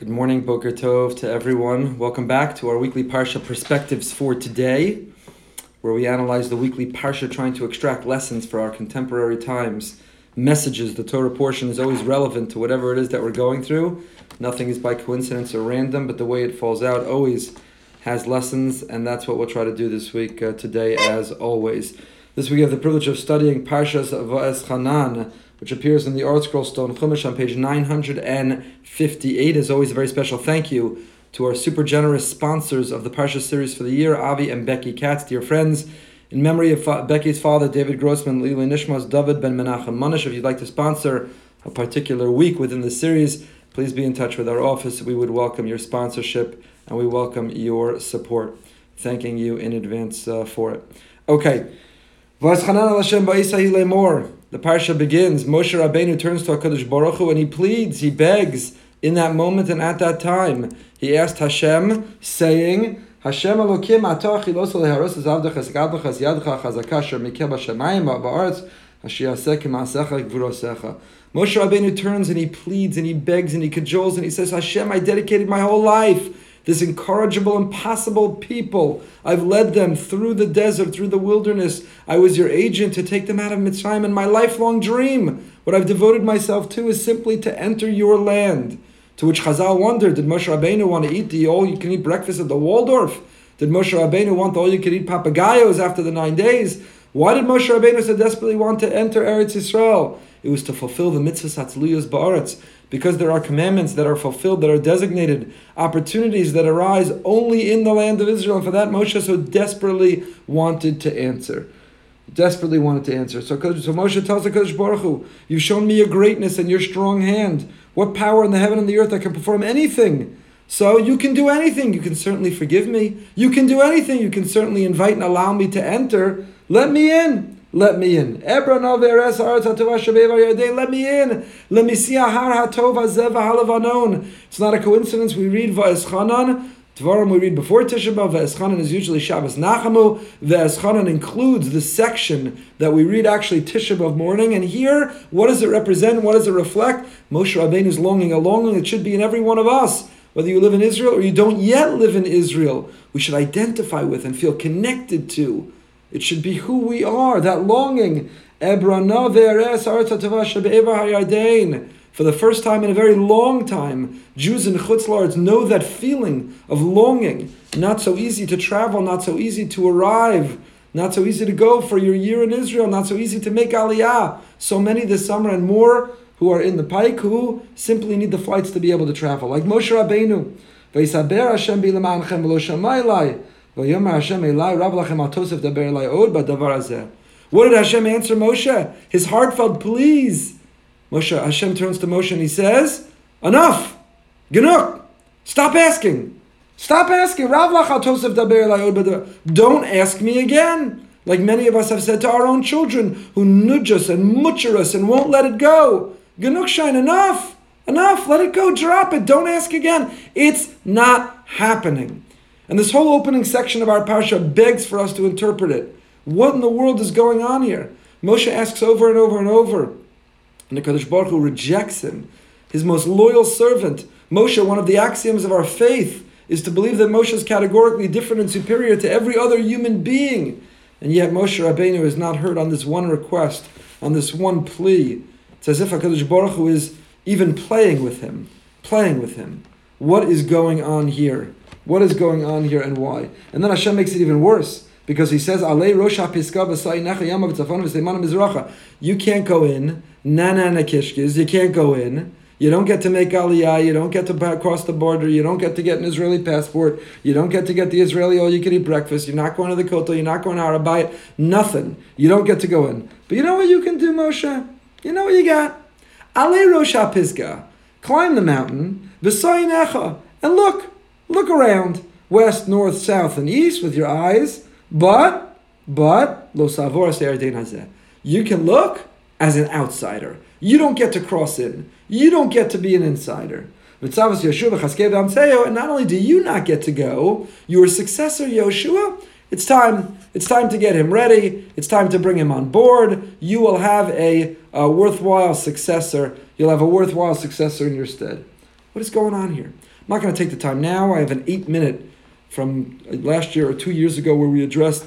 Good morning, Boker Tov to everyone. Welcome back to our weekly Parsha Perspectives for today, where we analyze the weekly Parsha trying to extract lessons for our contemporary times. Messages, the Torah portion is always relevant to whatever it is that we're going through. Nothing is by coincidence or random, but the way it falls out always has lessons, and that's what we'll try to do this week, uh, today, as always. This week we have the privilege of studying Parshas Va'eschanan, which appears in the ArtScroll Stone Chumash on page 958. As always, a very special thank you to our super generous sponsors of the Parsha series for the year, Avi and Becky Katz. Dear friends, in memory of fa- Becky's father, David Grossman, Lili Nishmas, David Ben Menachem Manish, if you'd like to sponsor a particular week within the series, please be in touch with our office. We would welcome your sponsorship and we welcome your support. Thanking you in advance uh, for it. Okay. The parsha begins. Moshe Rabbeinu turns to Hakadosh Baruch Hu and he pleads, he begs in that moment and at that time. He asked Hashem, saying, Hashem Elokim atah chilos leharos zavdachas gadlachas yadcha chazakasher mikel b'shamayim ba'aretz hashiyaseh k'maasecha gvurosecha. Moshe Rabbeinu turns and he pleads and he begs and he cajoles and he says, Hashem, I dedicated my whole life this incorrigible, impossible people. I've led them through the desert, through the wilderness. I was your agent to take them out of Mitzrayim, and my lifelong dream, what I've devoted myself to, is simply to enter your land. To which Chazal wondered, did Moshe Rabbeinu want to eat the all-you-can-eat breakfast at the Waldorf? Did Moshe Rabbeinu want the all-you-can-eat papagayos after the nine days? Why did Moshe Rabbeinu so desperately want to enter Eretz Yisrael? It was to fulfill the mitzvah satzluyos ba'aretz, because there are commandments that are fulfilled, that are designated, opportunities that arise only in the land of Israel. And for that, Moshe so desperately wanted to answer. Desperately wanted to answer. So, so Moshe tells the Kodesh Baruch Hu, You've shown me your greatness and your strong hand. What power in the heaven and the earth that can perform anything? So you can do anything. You can certainly forgive me. You can do anything. You can certainly invite and allow me to enter. Let me in let me in. Let me in. Let me see Ahar Hatov Hazev It's not a coincidence. We read Va'eschanan. Tvarim we read before Tisha. Va'eschanan is usually Shabbos Nachamu. Va'eschanan includes the section that we read actually Tisha B'Av morning. And here, what does it represent? What does it reflect? Moshe Rabbeinu's longing, a longing that should be in every one of us. Whether you live in Israel or you don't yet live in Israel, we should identify with and feel connected to it should be who we are, that longing. For the first time in a very long time, Jews in Chutz know that feeling of longing. Not so easy to travel, not so easy to arrive, not so easy to go for your year in Israel, not so easy to make aliyah. So many this summer and more who are in the pike who simply need the flights to be able to travel. Like Moshe Rabbeinu. What did Hashem answer Moshe? His heartfelt please. Moshe, Hashem turns to Moshe and he says, Enough! Genuk! Stop asking! Stop asking! Don't ask me again! Like many of us have said to our own children who nudge us and mutcher us and won't let it go. Genuk shine, enough! Enough! Let it go, drop it, don't ask again. It's not happening. And this whole opening section of our parsha begs for us to interpret it. What in the world is going on here? Moshe asks over and over and over. And the Kadosh Baruch Hu rejects him. His most loyal servant, Moshe, one of the axioms of our faith, is to believe that Moshe is categorically different and superior to every other human being. And yet Moshe Rabbeinu is not heard on this one request, on this one plea. It's as if HaKadosh Baruch Hu is even playing with him, playing with him. What is going on here? What is going on here and why? And then Hashem makes it even worse because he says, "Alei rosha piska You can't go in. Nana nakishkis. You can't go in. You don't get to make aliyah. You don't get to cross the border. You don't get to get an Israeli passport. You don't get to get the Israeli all-you-can-eat breakfast. You're not going to the Kotel. You're not going to Arabayit. Nothing. You don't get to go in. But you know what you can do, Moshe? You know what you got? Alei rosha pisga. Climb the mountain. And look. Look around, west, north, south, and east with your eyes, but, but, lo hazeh. You can look as an outsider. You don't get to cross in. You don't get to be an insider. And not only do you not get to go, your successor Yoshua, it's time. It's time to get him ready. It's time to bring him on board. You will have a, a worthwhile successor. You'll have a worthwhile successor in your stead. What is going on here? I'm not going to take the time now. I have an eight minute from last year or two years ago where we addressed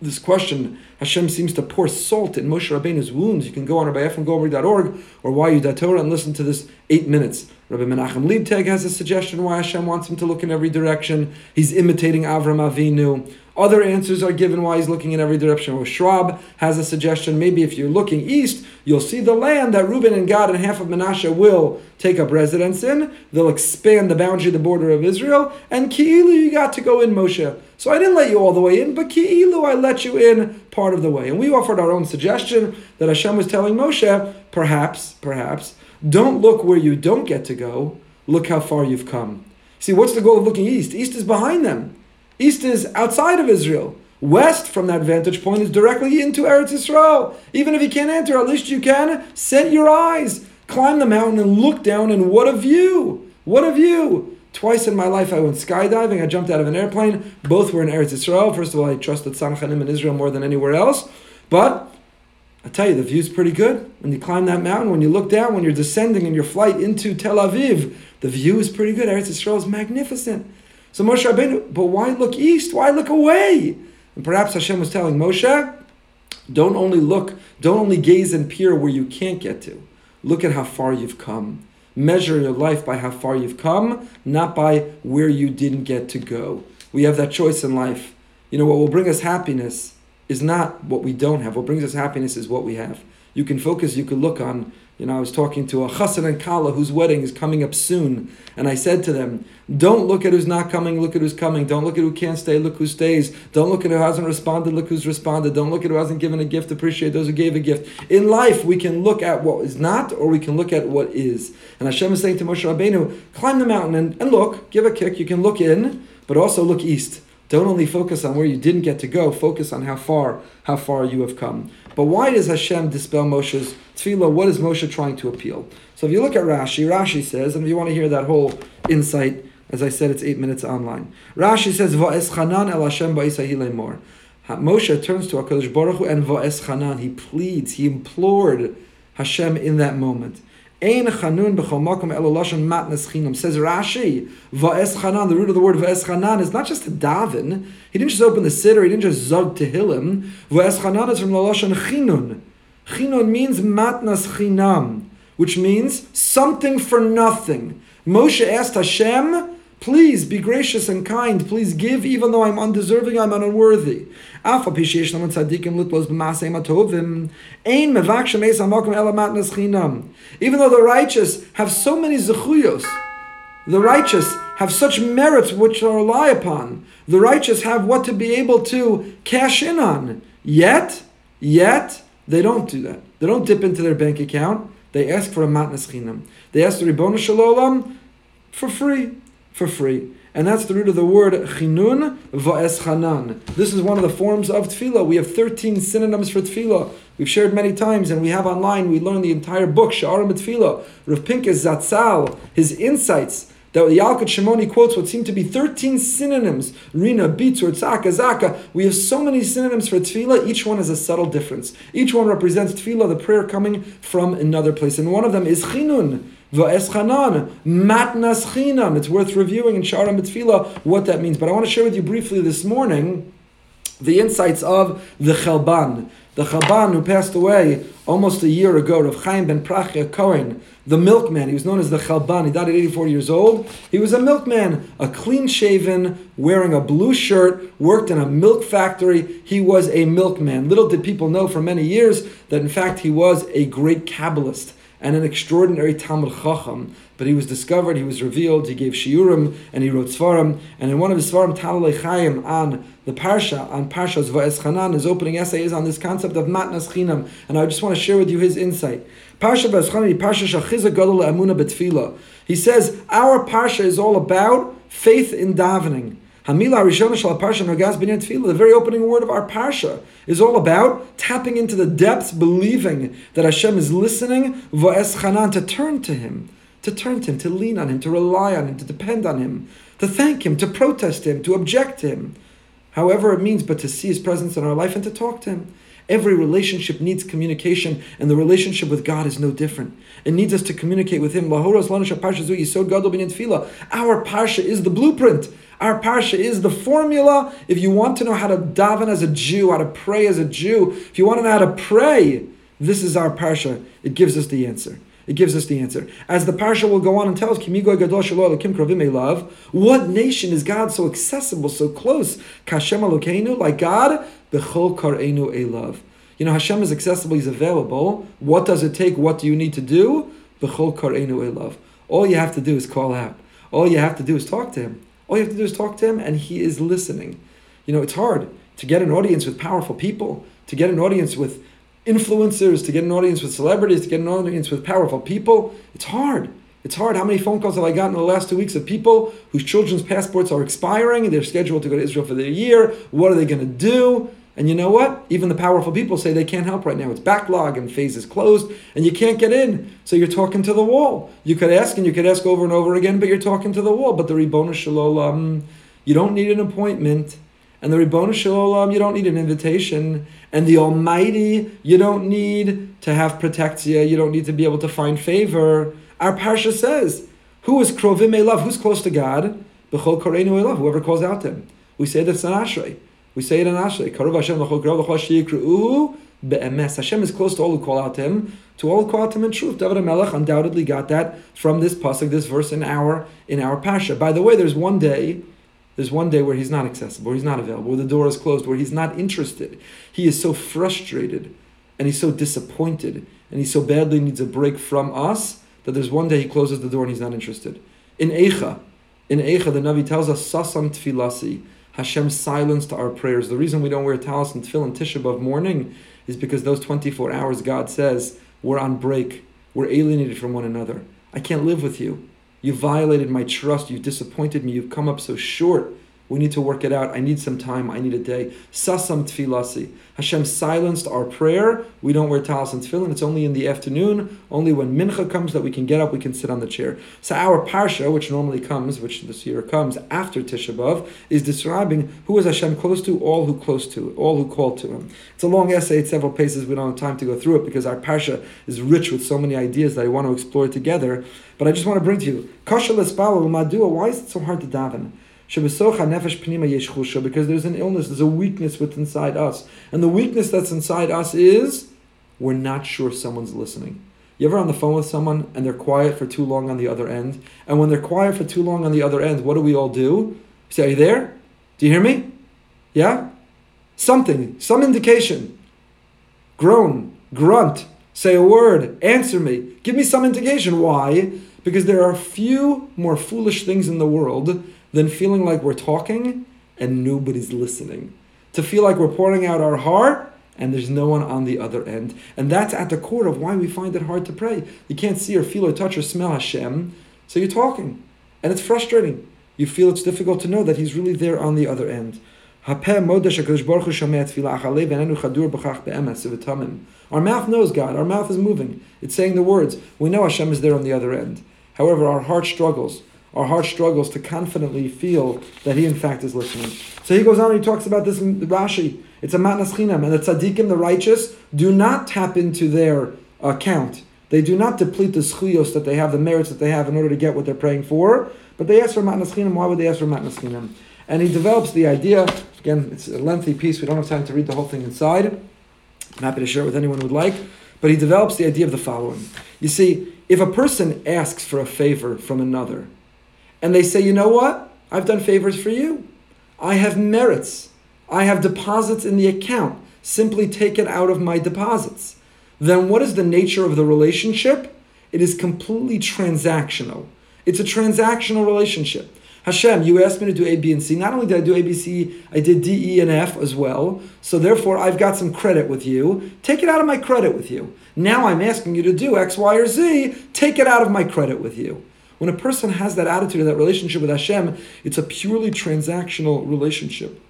this question. Hashem seems to pour salt in Moshe Rabbeinu's wounds. You can go on rabbiefromgomer.org or yu.torah and listen to this eight minutes. Rabbi Menachem Leibtag has a suggestion why Hashem wants him to look in every direction. He's imitating Avram Avinu. Other answers are given why he's looking in every direction. Well, Schwab has a suggestion. Maybe if you're looking east, you'll see the land that Reuben and Gad and half of Menashe will take up residence in. They'll expand the boundary, the border of Israel. And Ki'ilu, you got to go in, Moshe. So I didn't let you all the way in, but Ki'ilu, I let you in part of the way. And we offered our own suggestion that Hashem was telling Moshe, perhaps, perhaps, don't look where you don't get to go. Look how far you've come. See, what's the goal of looking east? East is behind them. East is outside of Israel. West, from that vantage point, is directly into Eretz Yisrael. Even if you can't enter, at least you can set your eyes, climb the mountain, and look down. And what a view! What a view! Twice in my life I went skydiving. I jumped out of an airplane. Both were in Eretz Yisrael. First of all, I trusted Tzanchanim in Israel more than anywhere else. But I tell you, the view's pretty good. When you climb that mountain, when you look down, when you're descending in your flight into Tel Aviv, the view is pretty good. Eretz Yisrael is magnificent. So Moshe Rabbeinu, but why look east? Why look away? And perhaps Hashem was telling Moshe, don't only look, don't only gaze and peer where you can't get to. Look at how far you've come. Measure your life by how far you've come, not by where you didn't get to go. We have that choice in life. You know, what will bring us happiness is not what we don't have. What brings us happiness is what we have. You can focus, you can look on you know, I was talking to a chassan and kala whose wedding is coming up soon, and I said to them, "Don't look at who's not coming. Look at who's coming. Don't look at who can't stay. Look who stays. Don't look at who hasn't responded. Look who's responded. Don't look at who hasn't given a gift. Appreciate those who gave a gift. In life, we can look at what is not, or we can look at what is. And Hashem is saying to Moshe Rabbeinu, climb the mountain and, and look. Give a kick. You can look in, but also look east." Don't only focus on where you didn't get to go, focus on how far, how far you have come. But why does Hashem dispel Moshe's tefillah? What is Moshe trying to appeal? So if you look at Rashi, Rashi says, and if you want to hear that whole insight, as I said, it's eight minutes online. Rashi says, Va'es chanan el Hashem more. Moshe turns to HaKadosh Baruch Hu and Va'es chanan, he pleads, he implored Hashem in that moment. Ein chanun b'chol makom elolashon matnas chinam. Says Rashi, va'es chanan, the root of the word va'es chanan is not just to daven. He didn't just open the siddur, he didn't just zog tehillim. Va'es chanan is from the lashon chinun. Chinun means matnas chinam, which means something for nothing. Moshe asked Hashem, Please be gracious and kind. Please give, even though I'm undeserving, I'm unworthy. Even though the righteous have so many zechuyos, the righteous have such merits which to rely upon. The righteous have what to be able to cash in on. Yet, yet, they don't do that. They don't dip into their bank account. They ask for a matnas chinam. They ask the Ribbon Shalom for free for free. And that's the root of the word chinun va'eschanan. This is one of the forms of tefillah. We have 13 synonyms for tefillah. We've shared many times, and we have online, we learn the entire book, Sha'arim Tefillah. Rav Pinkus Zatzal, his insights, that Yalkut Shimoni quotes what seem to be 13 synonyms. Rina, Bitzur, Tzaka, Zaka. We have so many synonyms for tefillah, each one has a subtle difference. Each one represents tefillah, the prayer coming from another place. And one of them is chinun. Va'eschanan, matnas chinam. It's worth reviewing in Shara Mitzvila what that means. But I want to share with you briefly this morning the insights of the Chelban. The Chelban who passed away almost a year ago, Rav Chaim ben Prachya Cohen, the milkman. He was known as the Chelban. He died at 84 years old. He was a milkman, a clean shaven, wearing a blue shirt, worked in a milk factory. He was a milkman. Little did people know for many years that in fact he was a great Kabbalist and an extraordinary Talmud Chacham. But he was discovered, he was revealed, he gave Shiurim, and he wrote Svarim. And in one of his Svarim, Talmud Chaim, on the Parsha, on Parsha's Va'es Chanan, his opening essay is on this concept of Matnas Chinam. And I just want to share with you his insight. Parsha Va'es Chanan, Parsha Shachiza Gadol Amuna Betfila. He says, our Parsha is all about faith in davening. Hamila Rishon Shal Parsha Nogas Binyan Tefillah, the very opening word of our Parsha, is all about tapping into the depths, believing that Hashem is listening, Va'es Chanan, to turn to Him, to turn to Him, to lean on Him, to rely on Him, to depend on Him, to thank Him, to protest Him, to object to Him. However it means, but to see His presence in our life and to talk to Him. Every relationship needs communication, and the relationship with God is no different. It needs us to communicate with Him. Our parsha is the blueprint. Our parsha is the formula. If you want to know how to daven as a Jew, how to pray as a Jew, if you want to know how to pray, this is our parsha. It gives us the answer. It gives us the answer. As the parsha will go on and tell us, what nation is God so accessible, so close? Kashem Elokeinu, like God, bechol karenu elav. You know, Hashem is accessible, He's available. What does it take? What do you need to do? Bechol karenu elav. All you have to do is call out. All you have to do is talk to Him. All you have to do is talk to Him, and He is listening. You know, it's hard to get an audience with powerful people, to get an audience with influencers, to get an audience with celebrities, to get an audience with powerful people. It's hard. It's hard. How many phone calls have I gotten in the last two weeks of people whose children's passports are expiring and they're scheduled to go to Israel for their year? What are they going to do? And you know what? Even the powerful people say they can't help right now. It's backlog and phase is closed and you can't get in. So you're talking to the wall. You could ask and you could ask over and over again, but you're talking to the wall. But the Ribbon Shalom, you don't need an appointment. And the Ribbon Shalom, you don't need an invitation. And the Almighty, you don't need to have protectia. You don't need to be able to find favor. Our parsha says, who is krovim love? Who's close to God? B'chol koreinu love. Whoever calls out to Him. We say that's an ashrei. We say it in ashrei. Karov Hashem be'emes. Hashem is close to all who call out to Him. To all who call out to Him in truth. David Melech undoubtedly got that from this pasuk, this verse in our in our parsha. By the way, there's one day there's one day where he's not accessible, where he's not available, where the door is closed, where he's not interested. He is so frustrated and he's so disappointed and he so badly needs a break from us that there's one day he closes the door and he's not interested. In Eicha, in Eicha, the Navi tells us, Sasam tfilasi, Hashem silenced our prayers. The reason we don't wear talis and tefillin Tisha B'av morning is because those 24 hours, God says, we're on break. We're alienated from one another. I can't live with you. You violated my trust. You've disappointed me. You've come up so short. We need to work it out. I need some time. I need a day. Sasam tfilasi. Hashem silenced our prayer. We don't wear talis and tefillin. It's only in the afternoon, only when mincha comes that we can get up, we can sit on the chair. So our parsha, which normally comes, which this year comes after Tisha B'av, is describing who is Hashem close to, all who close to, all who call to Him. It's a long essay. It's several pages. We don't have time to go through it because our parsha is rich with so many ideas that I want to explore together. But I just want to bring to you, Kasha Why is it so hard to daven? Because there's an illness, there's a weakness within inside us. And the weakness that's inside us is we're not sure someone's listening. You ever on the phone with someone and they're quiet for too long on the other end? And when they're quiet for too long on the other end, what do we all do? say, Are you there? Do you hear me? Yeah? Something, some indication. Groan, grunt, say a word, answer me. Give me some indication. Why? Because there are few more foolish things in the world than feeling like we're talking and nobody's listening. To feel like we're pouring out our heart and there's no one on the other end. And that's at the core of why we find it hard to pray. You can't see or feel or touch or smell Hashem, so you're talking. And it's frustrating. You feel it's difficult to know that He's really there on the other end. Our mouth knows God. Our mouth is moving. It's saying the words. We know Hashem is there on the other end. However, our heart struggles our heart struggles to confidently feel that he in fact is listening. So he goes on and he talks about this in Rashi. It's a matnas chinam, and the tzaddikim, the righteous, do not tap into their account. They do not deplete the schuyos that they have, the merits that they have in order to get what they're praying for, but they ask for matnas chinam. Why would they ask for matnas chinam? And he develops the idea, again, it's a lengthy piece, we don't have time to read the whole thing inside. I'm happy to share it with anyone who would like. But he develops the idea of the following. You see, if a person asks for a favor from another, and they say, you know what? I've done favors for you. I have merits. I have deposits in the account. Simply take it out of my deposits. Then what is the nature of the relationship? It is completely transactional. It's a transactional relationship. Hashem, you asked me to do A, B, and C. Not only did I do A, B, C, I did D, E, and F as well. So therefore, I've got some credit with you. Take it out of my credit with you. Now I'm asking you to do X, Y, or Z. Take it out of my credit with you. When a person has that attitude, and that relationship with Hashem, it's a purely transactional relationship,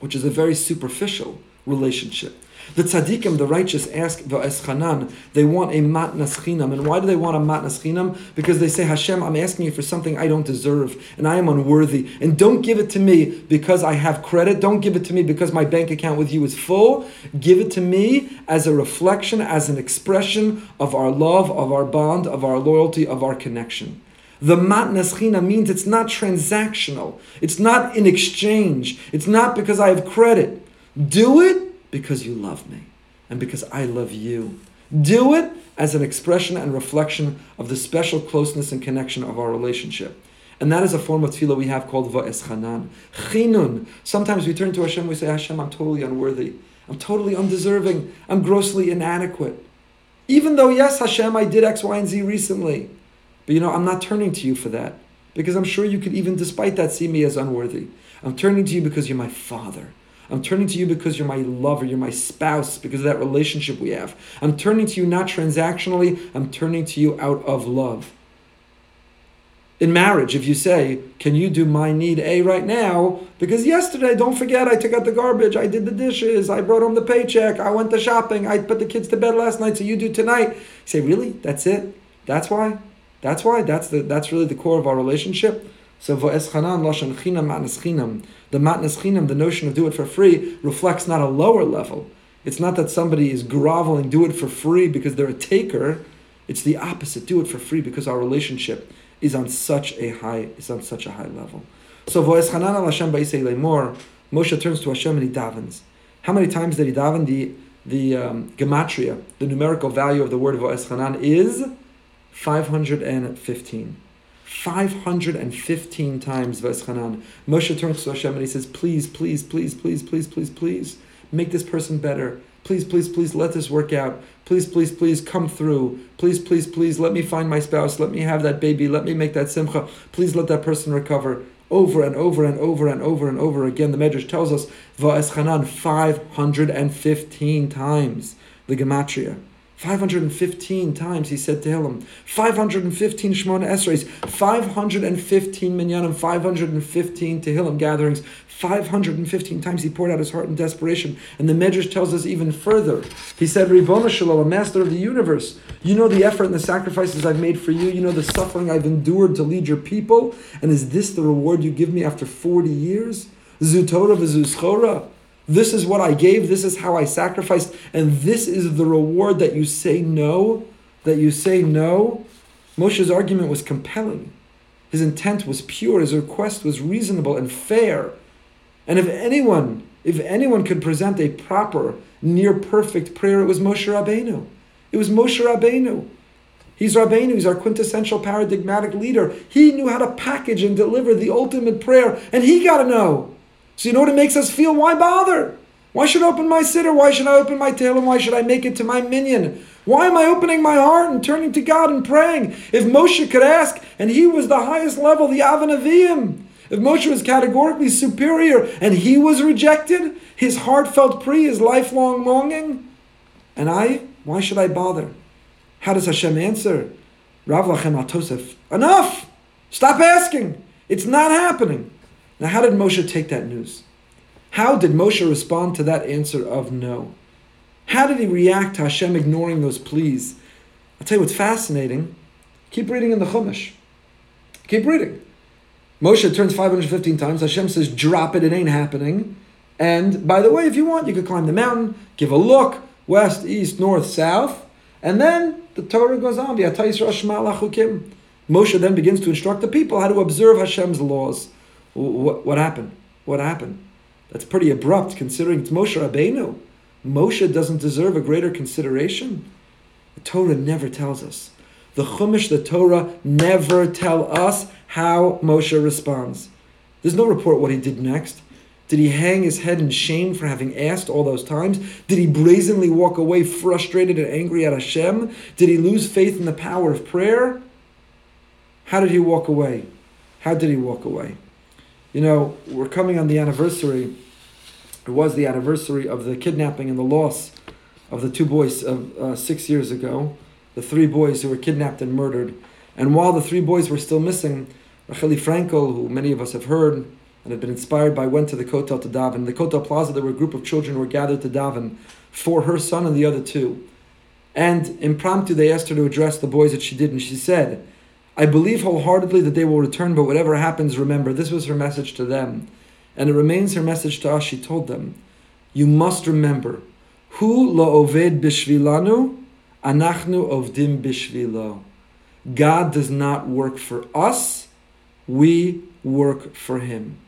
which is a very superficial relationship. The tzaddikim, the righteous, ask va'eschanan. They want a matnas chinam. And why do they want a matnas chinam? Because they say, Hashem, I'm asking you for something I don't deserve, and I am unworthy. And don't give it to me because I have credit. Don't give it to me because my bank account with you is full. Give it to me as a reflection, as an expression of our love, of our bond, of our loyalty, of our connection. The matnas china means it's not transactional. It's not in exchange. It's not because I have credit. Do it because you love me and because I love you. Do it as an expression and reflection of the special closeness and connection of our relationship. And that is a form of tefillah we have called va'eschanan. Chinun. Sometimes we turn to Hashem, we say, Hashem, I'm totally unworthy. I'm totally undeserving. I'm grossly inadequate. Even though, yes, Hashem, I did X, Y, and Z recently. But you know, I'm not turning to you for that. Because I'm sure you could even, despite that, see me as unworthy. I'm turning to you because you're my father. I'm turning to you because you're my lover, you're my spouse, because of that relationship we have. I'm turning to you not transactionally, I'm turning to you out of love. In marriage, if you say, Can you do my need A right now? Because yesterday, don't forget, I took out the garbage, I did the dishes, I brought home the paycheck, I went to shopping, I put the kids to bed last night, so you do tonight. You say, Really? That's it? That's why? That's why? That's the that's really the core of our relationship. So va'eschanan lashon chinam matnas chinam. The matnas chinam, the notion of do it for free, reflects not a lower level. It's not that somebody is groveling, do it for free because they're a taker. It's the opposite. Do it for free because our relationship is on such a high is on such a high level. So lemor. Moshe turns to Hashem and he davens. How many times did he daven? The the um, gematria, the numerical value of the word va'eschanan is 515. 515 times Veschanan. Moshe turns to Hashem and he says, Please, please, please, please, please, please, please, make this person better. Please, please, please, let this work out. Please, please, please, come through. Please, please, please, let me find my spouse. Let me have that baby. Let me make that simcha. Please let that person recover. Over and over and over and over and over again. The Medrash tells us, Va'eschanan, 515 times. The Gematria. 515 times he said to Tehillim. 515 Shemona Esreis. 515 Minyanim. 515 Tehillim gatherings. 515 times he poured out his heart in desperation. And the Medrash tells us even further. He said, Ribbona Shalom, Master of the universe, you know the effort and the sacrifices I've made for you. You know the suffering I've endured to lead your people. And is this the reward you give me after 40 years? Zutora v'zuzchora. This is what I gave, this is how I sacrificed, and this is the reward that you say no, that you say no. Moshe's argument was compelling. His intent was pure, his request was reasonable and fair. And if anyone, if anyone could present a proper, near perfect prayer, it was Moshe Rabbeinu. It was Moshe Rabbeinu. He's Rabbeinu, he's our quintessential paradigmatic leader. He knew how to package and deliver the ultimate prayer, and he got to know. So you know what it makes us feel? Why bother? Why should I open my siddur? Why should I open my tail? And why should I make it to my minyan? Why am I opening my heart and turning to God and praying? If Moshe could ask, and he was the highest level, the Av Neviim, if Moshe was categorically superior and he was rejected, his heartfelt plea, his lifelong longing, and I, why should I bother? How does Hashem answer? Rav Lachem enough! Stop asking! It's not happening. Now, how did Moshe take that news? How did Moshe respond to that answer of no? How did he react to Hashem ignoring those pleas? I'll tell you what's fascinating. Keep reading in the Chumash. Keep reading. Moshe turns 515 times. Hashem says, drop it, it ain't happening. And by the way, if you want, you could climb the mountain, give a look, west, east, north, south. And then the Torah goes on. Moshe then begins to instruct the people how to observe Hashem's laws. What, what happened? What happened? That's pretty abrupt considering it's Moshe Rabbeinu. Moshe doesn't deserve a greater consideration. The Torah never tells us. The Chumash, the Torah, never tell us how Moshe responds. There's no report what he did next. Did he hang his head in shame for having asked all those times? Did he brazenly walk away frustrated and angry at Hashem? Did he lose faith in the power of prayer? How did he walk away? How did he walk away? You know, we're coming on the anniversary. It was the anniversary of the kidnapping and the loss of the two boys of uh, six years ago, the three boys who were kidnapped and murdered. And while the three boys were still missing, Racheli Frankel, who many of us have heard, and had been inspired by went to the Kotel to daven. In the Kotel Plaza, there were a group of children were gathered to daven for her son and the other two. And impromptu, they asked her to address the boys that she did, and she said, I believe wholeheartedly that they will return, but whatever happens, remember, this was her message to them. And it remains her message to us. She told them, You must remember, Hu lo oved bishvilanu, anachnu ovdim bishvilo. God does not work for us, we work for Him.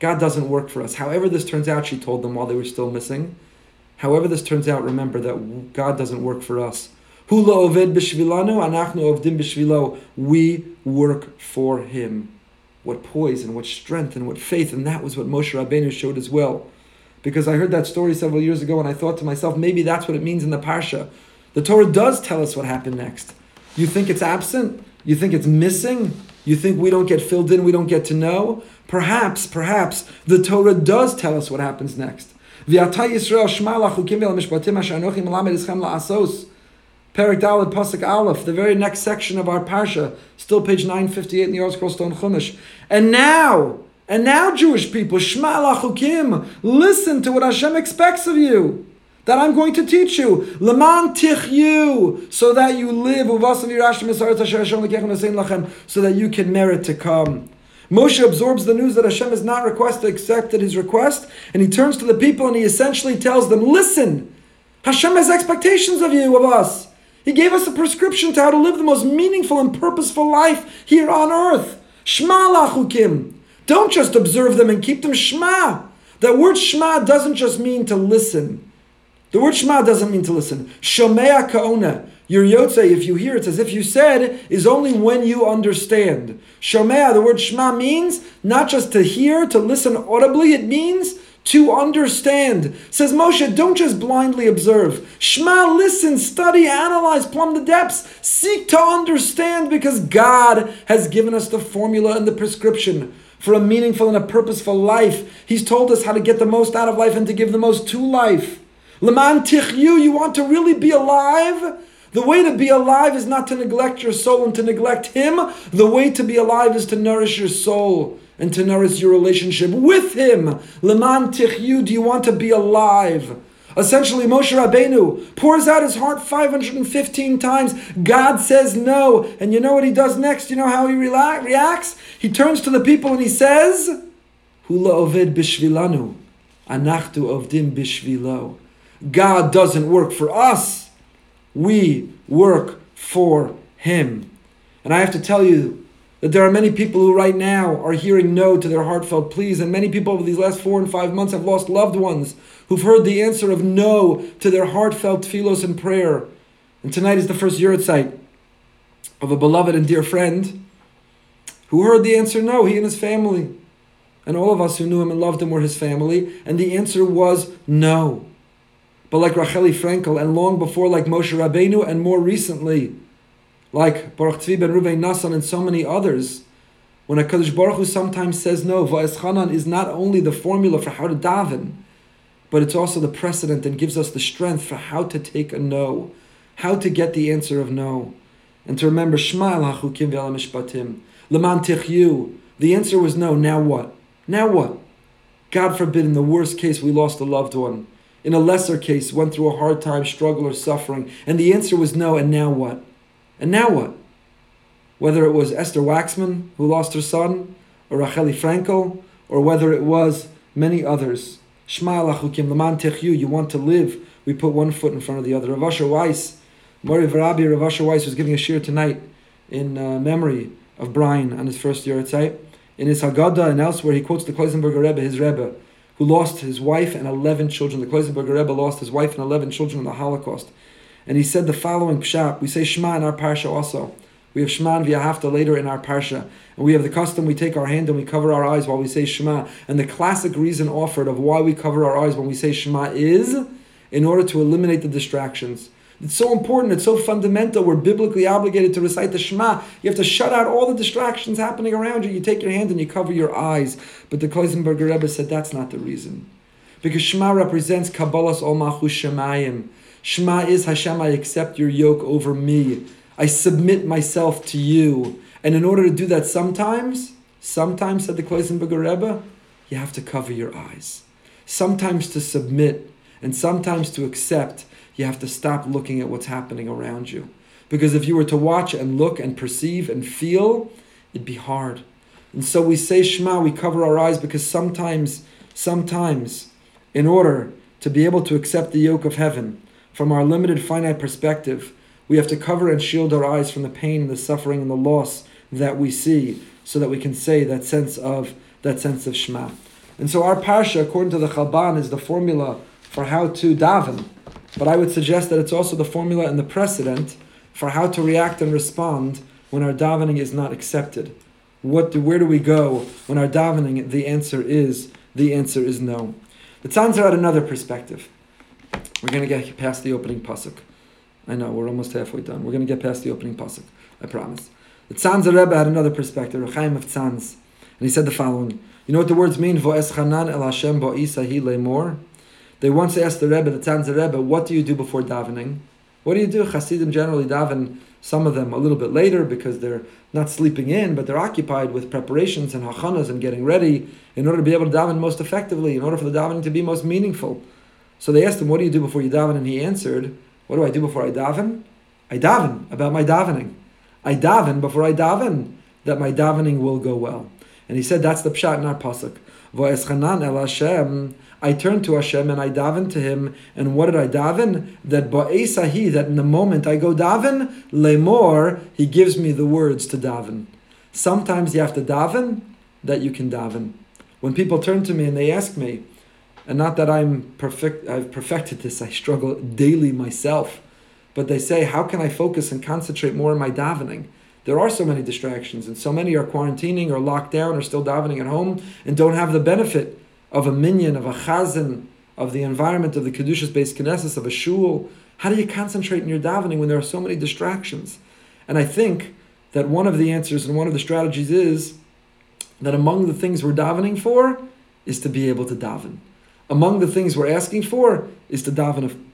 God doesn't work for us. However, this turns out, she told them while they were still missing. However, this turns out, remember that God doesn't work for us. Hula oved b'shvilanu, anachnu ovdim b'shvilo. We work for Him. What poise and what strength and what faith, and that was what Moshe Rabbeinu showed as well. Because I heard that story several years ago, and I thought to myself, maybe that's what it means in the parsha. The Torah does tell us what happened next. You think it's absent? You think it's missing? You think we don't get filled in, we don't get to know? Perhaps, perhaps the Torah does tell us what happens next. Yisrael Perik Dalad Pasuk Aleph, the very next section of our Parsha, still page 958 in the ArtScroll Stone Chumash. And now, and now, Jewish people, Shema Lachukim, listen to what Hashem expects of you. That I'm going to teach you. Leman tichyu, so that you live, so that you can merit to come. Moshe absorbs the news that Hashem has not requested, accepted his request, and he turns to the people and he essentially tells them, Listen, Hashem has expectations of you, of us. He gave us a prescription to how to live the most meaningful and purposeful life here on earth. Shema lachukim. Don't just observe them and keep them shema. That word shema doesn't just mean to listen. The word shema doesn't mean to listen. Shomea kaona. Your yotze, if you hear it as if you said, is only when you understand. Shomea, the word shema means not just to hear, to listen audibly, it means to understand. Says Moshe, don't just blindly observe. Shema, listen, study, analyze, plumb the depths. Seek to understand because God has given us the formula and the prescription for a meaningful and a purposeful life. He's told us how to get the most out of life and to give the most to life. Leman tichyu, you want to really be alive? The way to be alive is not to neglect your soul and to neglect Him. The way to be alive is to nourish your soul and to nourish your relationship with Him. Leman tichyu, do you want to be alive? Essentially, Moshe Rabbeinu pours out his heart 515 times. God says no. And you know what he does next? You know how he reacts? He turns to the people and he says, Hula oved bishvilanu, anachtu ovdim bishvilo. God doesn't work for us we work for Him. And I have to tell you that there are many people who right now are hearing no to their heartfelt pleas, and many people over these last four and five months have lost loved ones who've heard the answer of no to their heartfelt philos and prayer. And tonight is the first yahrzeit of a beloved and dear friend who heard the answer no, he and his family. And all of us who knew him and loved him were his family, and the answer was no but like Racheli Frankel, and long before like Moshe Rabbeinu, and more recently, like Baruch Tzvi ben Ruvain Nassan and so many others, when a Kaddish Baruch Hu sometimes says no, Va'eschanan is not only the formula for how to daven, but it's also the precedent and gives us the strength for how to take a no, how to get the answer of no, and to remember Shema el hachukim mishpatim, leman tichyu. The answer was no. Now what? Now what? God forbid, in the worst case, we lost a loved one in a lesser case, went through a hard time, struggle, or suffering? And the answer was no, and now what? And now what? Whether it was Esther Wachsman who lost her son, or Racheli Frankel, or whether it was many others. Shema lachukim leman techyu, you want to live. We put one foot in front of the other. Rav Asher Weiss, Mori Varabi Rav Asher Weiss was giving a shir tonight in uh, memory of Brian on his first year at site. In his Haggadah and elsewhere, he quotes the Kloisenberger Rebbe, his Rebbe, who lost his wife and 11 children. The Kloisenberger Rebbe lost his wife and 11 children in the Holocaust. And he said the following pshat. We say Shema in our parsha also. We have Shema and V'yahavta later in our parsha. And we have the custom, we take our hand and we cover our eyes while we say Shema. And the classic reason offered of why we cover our eyes when we say Shema is in order to eliminate the distractions. It's so important, it's so fundamental. We're biblically obligated to recite the Shema. You have to shut out all the distractions happening around you. You take your hand and you cover your eyes. But the Kloisenberger Rebbe said that's not the reason. Because Shema represents Kabbalah's Ol Malchus Shemayim. Shema is Hashem, I accept your yoke over me. I submit myself to you. And in order to do that sometimes, sometimes, said the Kloisenberger Rebbe, you have to cover your eyes. Sometimes to submit and sometimes to accept, you have to stop looking at what's happening around you. Because if you were to watch and look and perceive and feel, it'd be hard. And so we say Shema, we cover our eyes because sometimes, sometimes, in order to be able to accept the yoke of heaven from our limited finite perspective, we have to cover and shield our eyes from the pain and the suffering and the loss that we see so that we can say that sense of that sense of Shema. And so our parsha, according to the Chalban, is the formula for how to daven. But I would suggest that it's also the formula and the precedent for how to react and respond when our davening is not accepted. What do, where do we go when our davening? The answer is the answer is no. The Tzanzer had another perspective. We're going to get past the opening pasuk. I know we're almost halfway done. We're going to get past the opening pasuk. I promise. The Tzanzer Rebbe had another perspective. Reb Chaim of Tzanz, and he said the following. You know what the words mean? Vo'es chanan el Hashem bo'isa hi lemor. They once asked the Rebbe, the Tzanzer Rebbe, what do you do before davening? What do you do? Hasidim generally daven, some of them a little bit later because they're not sleeping in, but they're occupied with preparations and hachanas and getting ready in order to be able to daven most effectively, in order for the davening to be most meaningful. So they asked him, What do you do before you daven? And he answered, What do I do before I daven? I daven about my davening. I daven before I daven that my davening will go well. And he said that's the pshat in our pasuk. el Hashem. I turned to Hashem and I daven to Him. And what did I daven? That ba'esahi, that in the moment I go daven, lemor, He gives me the words to daven. Sometimes you have to daven that you can daven. When people turn to me and they ask me, and not that I'm perfect, I've perfected this, I struggle daily myself, but they say, how can I focus and concentrate more on my davening? There are so many distractions, and so many are quarantining or locked down or still davening at home and don't have the benefit of a minyan, of a chazan, of the environment of the Kedushas based Knesset, of a shul. How do you concentrate in your davening when there are so many distractions? And I think that one of the answers and one of the strategies is that among the things we're davening for is to be able to daven. Among the things we're asking for is to daven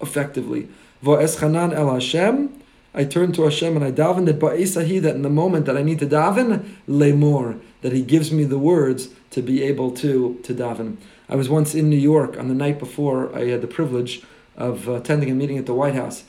effectively. El Hashem, I turn to Hashem and I daven that ba'isahi, that in the moment that I need to daven, lemor, that He gives me the words to be able to, to daven. I was once in New York on the night before I had the privilege of attending a meeting at the White House.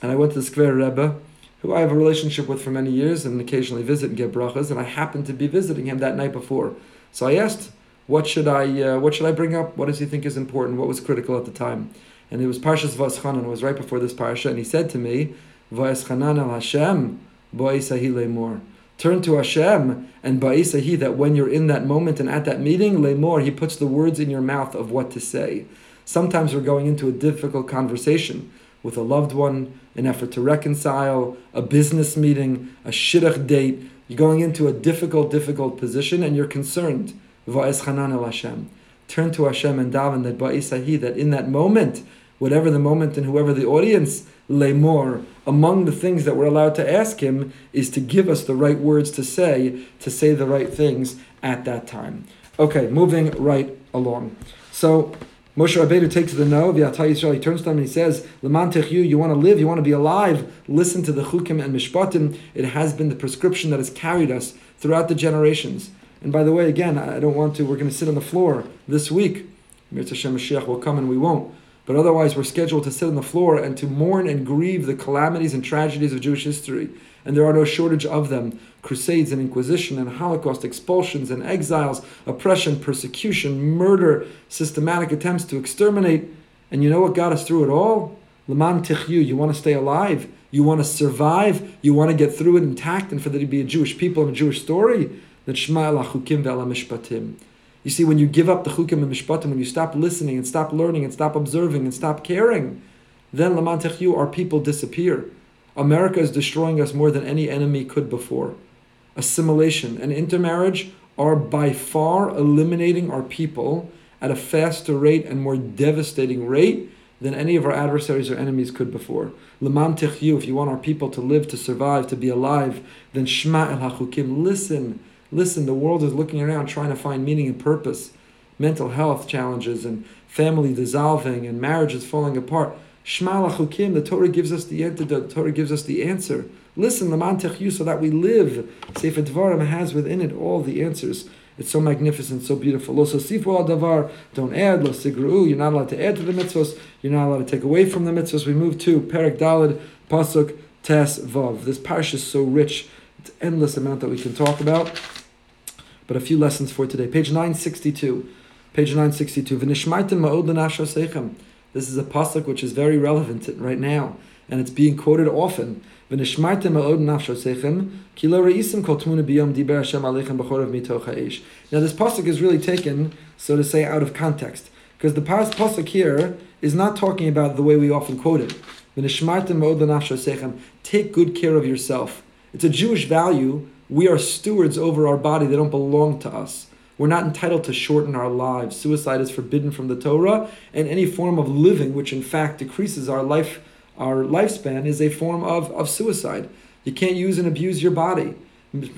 And I went to the Skver Rebbe, who I have a relationship with for many years and occasionally visit and get brachas, and I happened to be visiting him that night before. So I asked, what should I, uh, what should I bring up? What does he think is important? What was critical at the time? And it was Parshas Va'eschanan, it was right before this parsha, and he said to me, Va'eschanan al Hashem, Bo'isahi lemor. Turn to Hashem and ba'isahi that when you're in that moment and at that meeting, lemor, He puts the words in your mouth of what to say. Sometimes we're going into a difficult conversation with a loved one, an effort to reconcile, a business meeting, a shidduch date. You're going into a difficult, difficult position and you're concerned. Va'eschanan el Hashem. Turn to Hashem and daven that ba'isahi, that in that moment, whatever the moment and whoever the audience, lemor, among the things that we're allowed to ask him is to give us the right words to say, to say the right things at that time. Okay, moving right along. So Moshe Rabbeinu takes the no, the Yisrael, he turns to them and he says, Leman you, you want to live, you want to be alive, listen to the Chukim and Mishpatim. It has been the prescription that has carried us throughout the generations. And by the way, again, I don't want to, we're going to sit on the floor this week. Mirza Shem Mashiach will come and we won't. But otherwise, we're scheduled to sit on the floor and to mourn and grieve the calamities and tragedies of Jewish history. And there are no shortage of them crusades and inquisition and Holocaust, expulsions and exiles, oppression, persecution, murder, systematic attempts to exterminate. And you know what got us through it all? Leman tichyu, you want to stay alive, you want to survive, you want to get through it intact, and for there to be a Jewish people and a Jewish story, You see, when you give up the chukim and mishpatim, when you stop listening and stop learning and stop observing and stop caring, then Laman Techiu, our people disappear. America is destroying us more than any enemy could before. Assimilation and intermarriage are by far eliminating our people at a faster rate and more devastating rate than any of our adversaries or enemies could before. Laman Techiu, if you want our people to live, to survive, to be alive, then Shema el HaChukim, listen Listen, the world is looking around trying to find meaning and purpose. Mental health challenges and family dissolving and marriages falling apart. Shema Lachukim, the Torah gives us the antidote, the Torah gives us the answer. Listen, Laman Techiu, so that we live. Sefer Dvarim has within it all the answers. It's so magnificent, so beautiful. Lo sosifu al davar, don't add. Lo sigru, you're not allowed to add to the mitzvahs. You're not allowed to take away from the mitzvahs. We move to Perak Dalid, Pasuk Tes Vav. This parish is so rich. It's endless amount that we can talk about. But a few lessons for today. Page 962. Page 962. V'nishmaitim ma'od seichem. This is a pasuk which is very relevant right now, and it's being quoted often. V'nishmartem ma'od seichem, ki lo re'isim kol tmuna biyom diber Hashem aleichem b'chorav mitoch ha'esh. Now this pasuk is really taken, so to say, out of context, because the pasuk here is not talking about the way we often quote it. Take good care of yourself. It's a Jewish value. We are stewards over our body. They don't belong to us. We're not entitled to shorten our lives. Suicide is forbidden from the Torah, and any form of living which in fact decreases our life, our lifespan, is a form of, of suicide. You can't use and abuse your body. We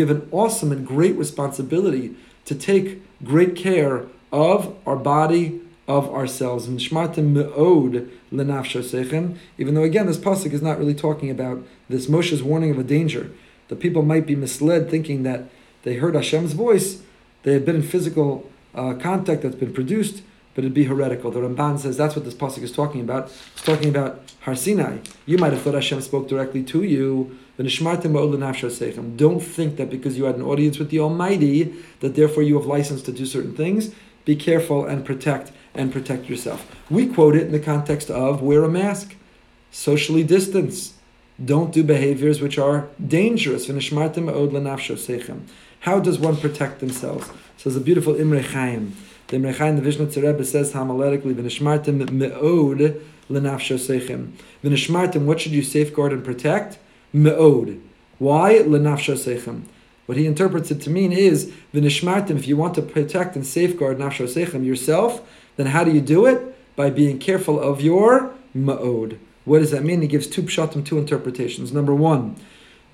have an awesome and great responsibility to take great care of our body, of ourselves. Even though again, this pasuk is not really talking about this Moshe's warning of a danger the people might be misled thinking that they heard Hashem's voice, they have been in physical uh, contact that's been produced, but it'd be heretical. The Ramban says that's what this pasuk is talking about. It's talking about Har Sinai. You might have thought Hashem spoke directly to you. Don't think that because you had an audience with the Almighty, that therefore you have license to do certain things. Be careful and protect and protect yourself. We quote it in the context of wear a mask, socially distance, don't do behaviors which are dangerous. How does one protect themselves? So there's a beautiful Imre Chaim. The Imre Chaim, the Vizhnitzer Rebbe says homiletically, "V'nishmartim me'od lenafsho seichem." V'nishmartim, what should you safeguard and protect? Me'od. Why lenafsho seichem? What he interprets it to mean is. If you want to protect and safeguard nafsho seichem yourself, then how do you do it? By being careful of your me'od. What does that mean? He gives two pshatim, two interpretations. Number one,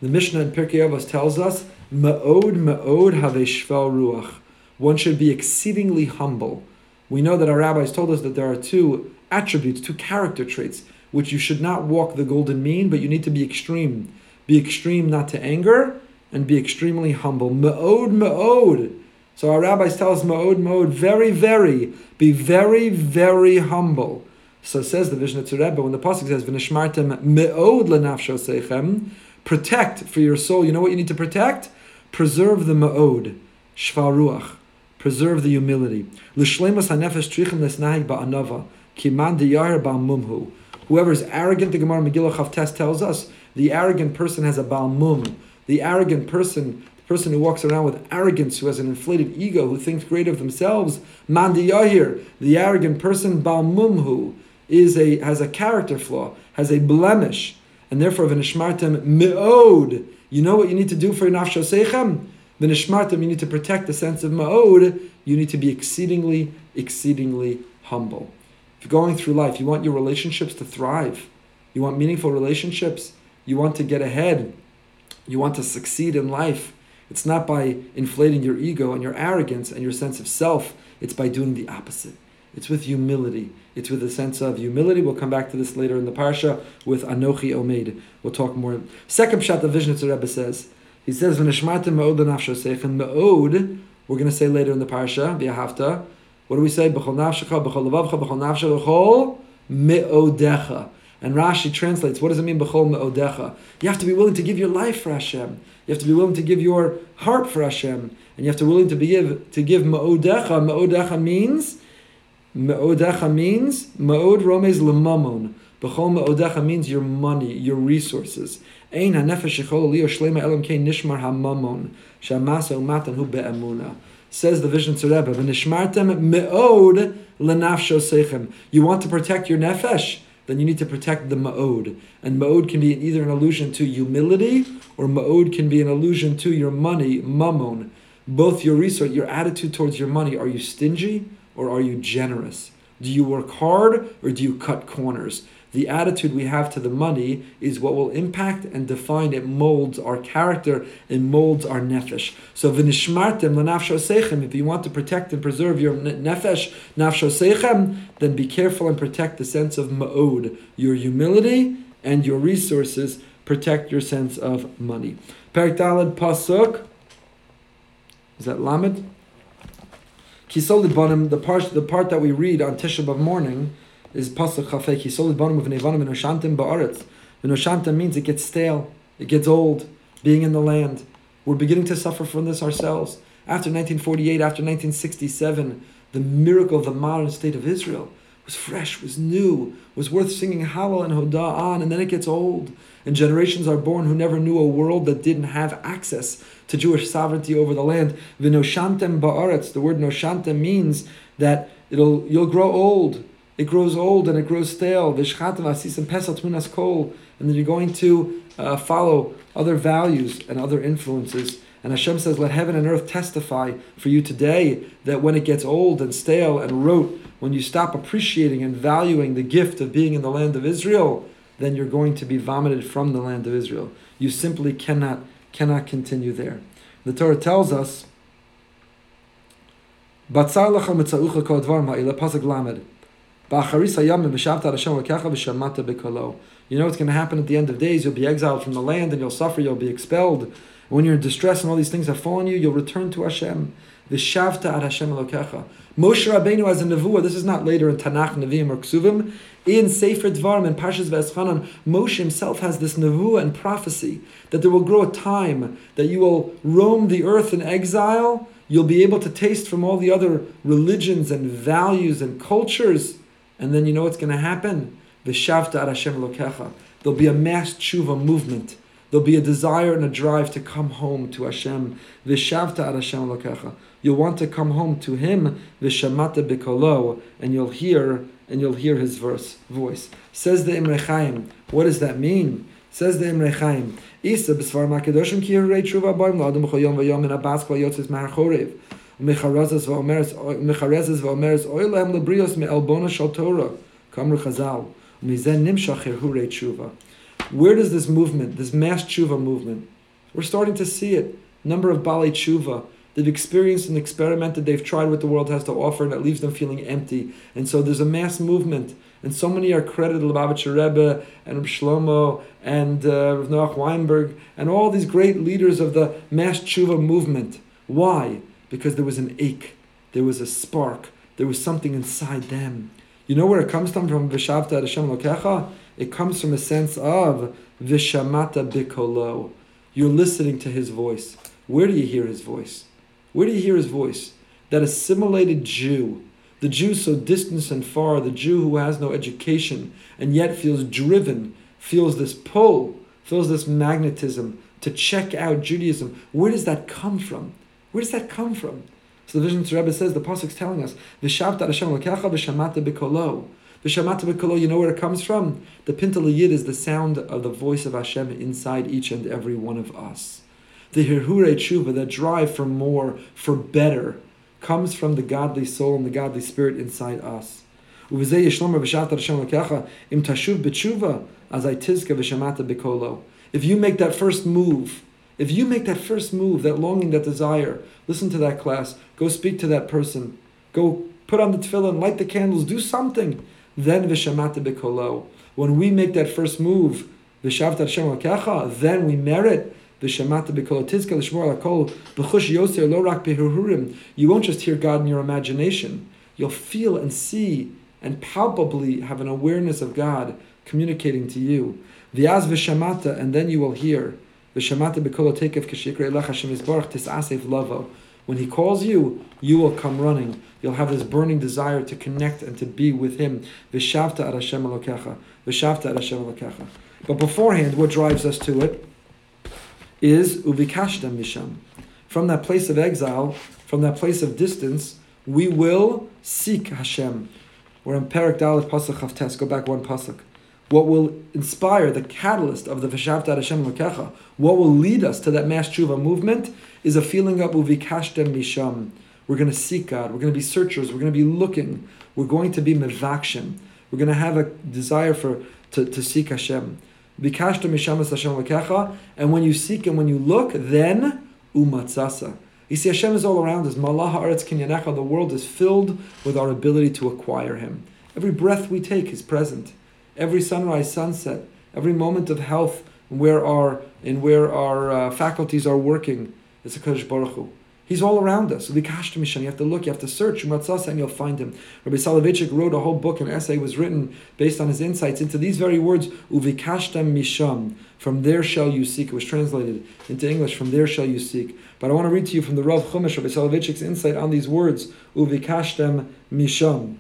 the Mishnah in Pirkei Avos tells us, Ma'od ma'od have shvel ruach. One should be exceedingly humble. We know that our rabbis told us that there are two attributes, two character traits, which you should not walk the golden mean, but you need to be extreme. Be extreme not to anger, and be extremely humble. Ma'od ma'od. So our rabbis tell us ma'od ma'od, very, very, be very, very humble. So says the Vizhnitzer Rebbe when the pasuk says "V'nishmartem me'od lenafsho seichem," protect for your soul. You know what you need to protect? Preserve the me'od, shvaruach. Preserve the humility. L'shlemas hanefesh trichem lesnahig ba'anava kiman diyar ba'mumhu. Whoever is arrogant, the Gemara Megillah Chavtes tells us, the arrogant person has a balmum. The arrogant person person who walks around with arrogance, who has an inflated ego, who thinks great of themselves, mandi yahir, the arrogant person, balmumhu, is a has a character flaw, has a blemish, and therefore v'nishmartem me'od. You know what you need to do for your nafsho seichem? V'nishmartem, you need to protect the sense of me'od. You need to be exceedingly, exceedingly humble. If you're going through life, you want your relationships to thrive. You want meaningful relationships. You want to get ahead. You want to succeed in life. It's not by inflating your ego and your arrogance and your sense of self. It's by doing the opposite. It's with humility. It's with a sense of humility. We'll come back to this later in the parsha with Anochi Omeid. We'll talk more. Second pshat the vision the Rebbe says. He says, "V'nishmartem me'od l'nafsho and me'od." We're going to say later in the parsha, v'yahavta. What do we say? B'chol nafshecha, b'chol levavcha, b'chol nafshecha, me'odecha. And Rashi translates, what does it mean, b'chol me'odecha? You have to be willing to give your life for Hashem. You have to be willing to give your heart for Hashem. And you have to be willing to, be give, to give me'odecha. Me'odecha means Me'odecha means, Me'od romes lemamon. B'chol me'odecha means your money, your resources. Ein ha'nefesh shechol liyo shlema elam kein nishmar ha'mamon. Shamasa umatan hu be'emuna. Says the Vision Rebbe, v'nishmartem me'od lenafsho seichem. You want to protect your nefesh? Then you need to protect the ma'od. And ma'od can be either an allusion to humility, or ma'od can be an allusion to your money, mammon. Both your resource, your attitude towards your money. Are you stingy? or are you generous? Do you work hard or do you cut corners? The attitude we have to the money is what will impact and define. It molds our character. and molds our nefesh. So v'nishmartem l'nafsho seichem. If you want to protect and preserve your nefesh, nafsho seichem, then be careful and protect the sense of ma'od, your humility and your resources protect your sense of money. Perik Daled Pasuk. Is that Lamed? Kisol the part the part that we read on Tisha B'av morning is Pasuk Chafei Kisol Banim of Nevanim and Oshantim Ba'aretz. Oshantim means it gets stale, it gets old, being in the land. We're beginning to suffer from this ourselves. After 1948, after 1967, the miracle of the modern state of Israel was fresh, was new, was worth singing Hallel and Hodah on, and then it gets old. And generations are born who never knew a world that didn't have access to Jewish sovereignty over the land. Vinoshantem ba'aretz, the word noshantem means that it'll you'll grow old. It grows old and it grows stale. And then you're going to uh, follow other values and other influences. And Hashem says, Let heaven and earth testify for you today that when it gets old and stale and rote, when you stop appreciating and valuing the gift of being in the land of Israel, then you're going to be vomited from the land of Israel. You simply cannot cannot continue there. The Torah tells us, Batzar kol dvar ma'ila lamed. You know what's going to happen at the end of days. You'll be exiled from the land and you'll suffer. You'll be expelled. When you're in distress and all these things have fallen you, you'll return to Hashem. V'shavta ad Hashem Elokecha. Moshe Rabbeinu as a nevuah. This is not later in Tanakh, Nevi'im, or Ksuvim. In Sefer Dvarim and Parshas V'eschanan, Moshe himself has this nevuah and prophecy that there will grow a time that you will roam the earth in exile. You'll be able to taste from all the other religions and values and cultures. And then you know what's going to happen? There'll be a mass tshuva movement. There'll be a desire and a drive to come home to Hashem. You'll want to come home to Him. And you'll hear and you'll hear His verse voice. Says the Imre Chaim. What does that mean? Says the Imre Chaim. Mahar chorev. Mecharezes v'omeres oilem lebrios me'elbona shal Torah. Kamru Chazal. Where does this movement, this mass tshuva movement, we're starting to see it. Number of Baalei tshuva, they've experienced and experimented, they've tried what the world has to offer, and it leaves them feeling empty. And so there's a mass movement, and so many are credited Lubavitcher Rebbe and Reb Shlomo and uh, Rav Noach Weinberg and all these great leaders of the mass tshuva movement. Why? Because there was an ache, there was a spark, there was something inside them you know where it comes from from Vishavta Hashem Lokecha? It comes from a sense of Vishamata Bikolo. You're listening to his voice. Where do you hear his voice? Where do you hear his voice? That assimilated Jew, the Jew so distant and far, the Jew who has no education and yet feels driven, feels this pull, feels this magnetism to check out Judaism. Where does that come from? Where does that come from? So the Vision of the Rebbe says, the Pasuk's telling us, V'shavta Hashem lokecha v'shamata b'kolo. V'shamata b'kolo, you know where it comes from? The Pintele Yid is the sound of the voice of Hashem inside each and every one of us. The Hirhure Tshuva, that drive for more, for better, comes from the godly soul and the godly spirit inside us. If you make that first move, if you make that first move, that longing, that desire, listen to that class, go speak to that person, go put on the tefillin, light the candles, do something. Then vishamata bekolo. When we make that first move, vishavta Hashem then we merit vishamata bekolo tizka l'shmor lakol b'chush yoser lo rak. You won't just hear God in your imagination. You'll feel and see and palpably have an awareness of God communicating to you. V'az vishamata, and then you will hear. When he calls you, you will come running. You'll have this burning desire to connect and to be with him. But beforehand, what drives us to it is uvikashta misham. From that place of exile, from that place of distance, we will seek Hashem. We're in Perak Dalit Pasuk Chavtes. Go back one pasuk what will inspire the catalyst of the Veshavta Hashem Lokecha, what will lead us to that mass tshuva movement, is a feeling of uvikashtem misham. We're going to seek God. We're going to be searchers. We're going to be looking. We're going to be mevakshem. We're going to have a desire for to, to seek Hashem. Vikashtem misham Hashem Lokecha, and when you seek and when you look, then umatzasa. You see, Hashem is all around us. Malah haaretz kinyanecha. The world is filled with our ability to acquire Him. Every breath we take is present every sunrise, sunset, every moment of health, and where our and where our uh, faculties are working. It's a Kodesh Baruch Hu. He's all around us. You have to look, you have to search, and you'll find him. Rabbi Soloveitchik wrote a whole book, an essay was written based on his insights into these very words, uvikashtem misham, from there shall you seek. It was translated into English, from there shall you seek. But I want to read to you from the Rav Chumash, Rabbi Soloveitchik's insight on these words, uvikashtem misham.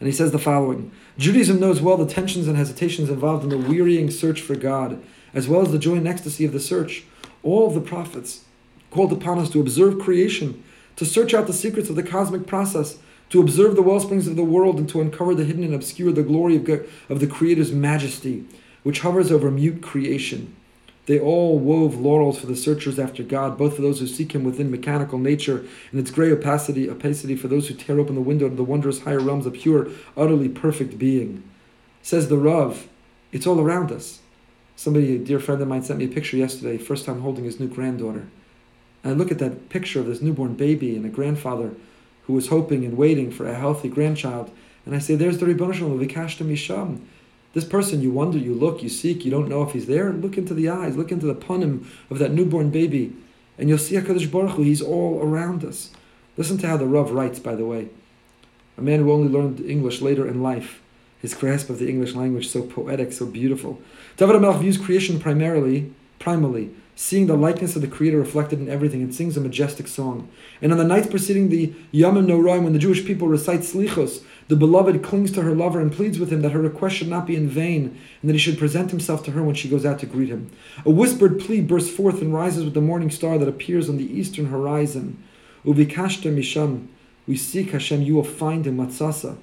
And he says the following Judaism knows well the tensions and hesitations involved in the wearying search for God, as well as the joy and ecstasy of the search. All of the prophets, called upon us to observe creation, to search out the secrets of the cosmic process, to observe the wellsprings of the world, and to uncover the hidden and obscure the glory of, God, of the Creator's majesty, which hovers over mute creation. They all wove laurels for the searchers after God, both for those who seek Him within mechanical nature and its gray opacity, opacity for those who tear open the window to the wondrous higher realms of pure, utterly perfect being. Says the Rav, it's all around us. Somebody, a dear friend of mine, sent me a picture yesterday, first time holding his new granddaughter. And I look at that picture of this newborn baby and a grandfather who was hoping and waiting for a healthy grandchild. And I say, there's the Ribbon Shalom, Vikashta Misham. This person, you wonder, you look, you seek, you don't know if he's there. Look into the eyes, look into the panim of that newborn baby, and you'll see HaKadosh Baruch Hu, he's all around us. Listen to how the Rav writes, by the way. A man who only learned English later in life. His grasp of the English language so poetic, so beautiful. David HaMelech views creation primarily, primarily seeing the likeness of the Creator reflected in everything, and sings a majestic song. And on the nights preceding the Yom Noraim, when the Jewish people recite Slichos, the beloved clings to her lover and pleads with him that her request should not be in vain, and that he should present himself to her when she goes out to greet him. A whispered plea bursts forth and rises with the morning star that appears on the eastern horizon. Uvikashta misham, we seek Hashem, you will find him, matzasa.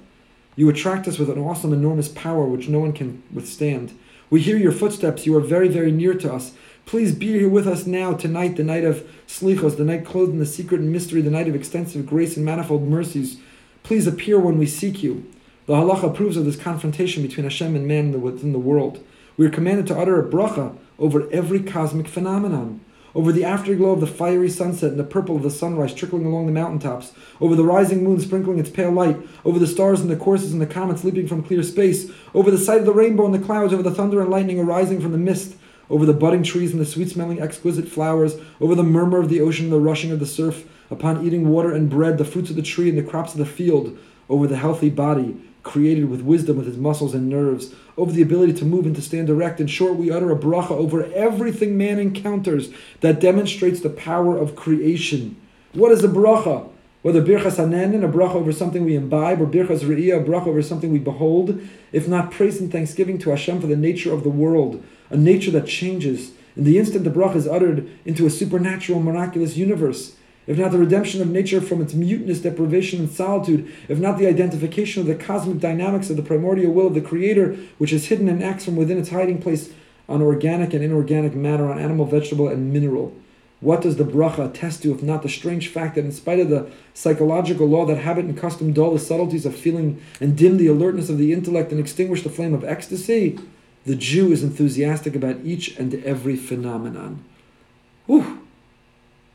You attract us with an awesome, enormous power which no one can withstand. We hear your footsteps, you are very, very near to us. Please be here with us now, tonight, the night of Slichos, the night clothed in the secret and mystery, the night of extensive grace and manifold mercies. Please appear when we seek you. The halacha approves of this confrontation between Hashem and man within the world. We are commanded to utter a bracha over every cosmic phenomenon, over the afterglow of the fiery sunset and the purple of the sunrise trickling along the mountaintops, over the rising moon sprinkling its pale light, over the stars and the courses and the comets leaping from clear space, over the sight of the rainbow and the clouds, over the thunder and lightning arising from the mist, over the budding trees and the sweet smelling exquisite flowers, over the murmur of the ocean and the rushing of the surf, upon eating water and bread, the fruits of the tree and the crops of the field, over the healthy body, created with wisdom with his muscles and nerves, over the ability to move and to stand erect. In short, we utter a bracha over everything man encounters that demonstrates the power of creation. What is a bracha? Whether birchas hanenin, a bracha over something we imbibe, or birchas re'iyah, a bracha over something we behold, if not praise and thanksgiving to Hashem for the nature of the world, a nature that changes. In the instant the bracha is uttered into a supernatural, miraculous universe, if not the redemption of nature from its muteness, deprivation, and solitude, if not the identification of the cosmic dynamics of the primordial will of the Creator, which is hidden and acts from within its hiding place on organic and inorganic matter, on animal, vegetable, and mineral. What does the bracha attest to if not the strange fact that, in spite of the psychological law that habit and custom dull the subtleties of feeling and dim the alertness of the intellect and extinguish the flame of ecstasy, the Jew is enthusiastic about each and every phenomenon. Whew!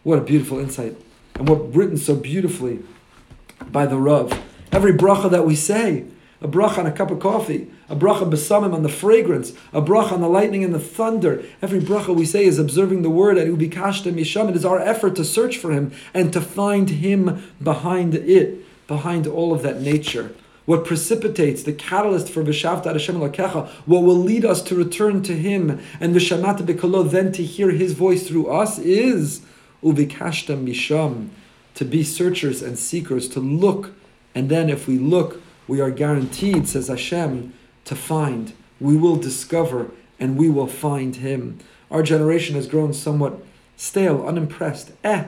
What a beautiful insight. And what written so beautifully by the Rav. Every bracha that we say, a bracha on a cup of coffee, a bracha besamim on the fragrance, a bracha on the lightning and the thunder. Every bracha we say is observing the word at ubikashta misham. It is our effort to search for him and to find him behind it, behind all of that nature what precipitates the catalyst for Vishavta Hashem Lakecha, what will lead us to return to Him and Vishamata Bikolo, then to hear His voice through us is Uvikashta Misham, to be searchers and seekers, to look, and then if we look, we are guaranteed, says Hashem, to find. We will discover and we will find Him. Our generation has grown somewhat stale, unimpressed. Eh,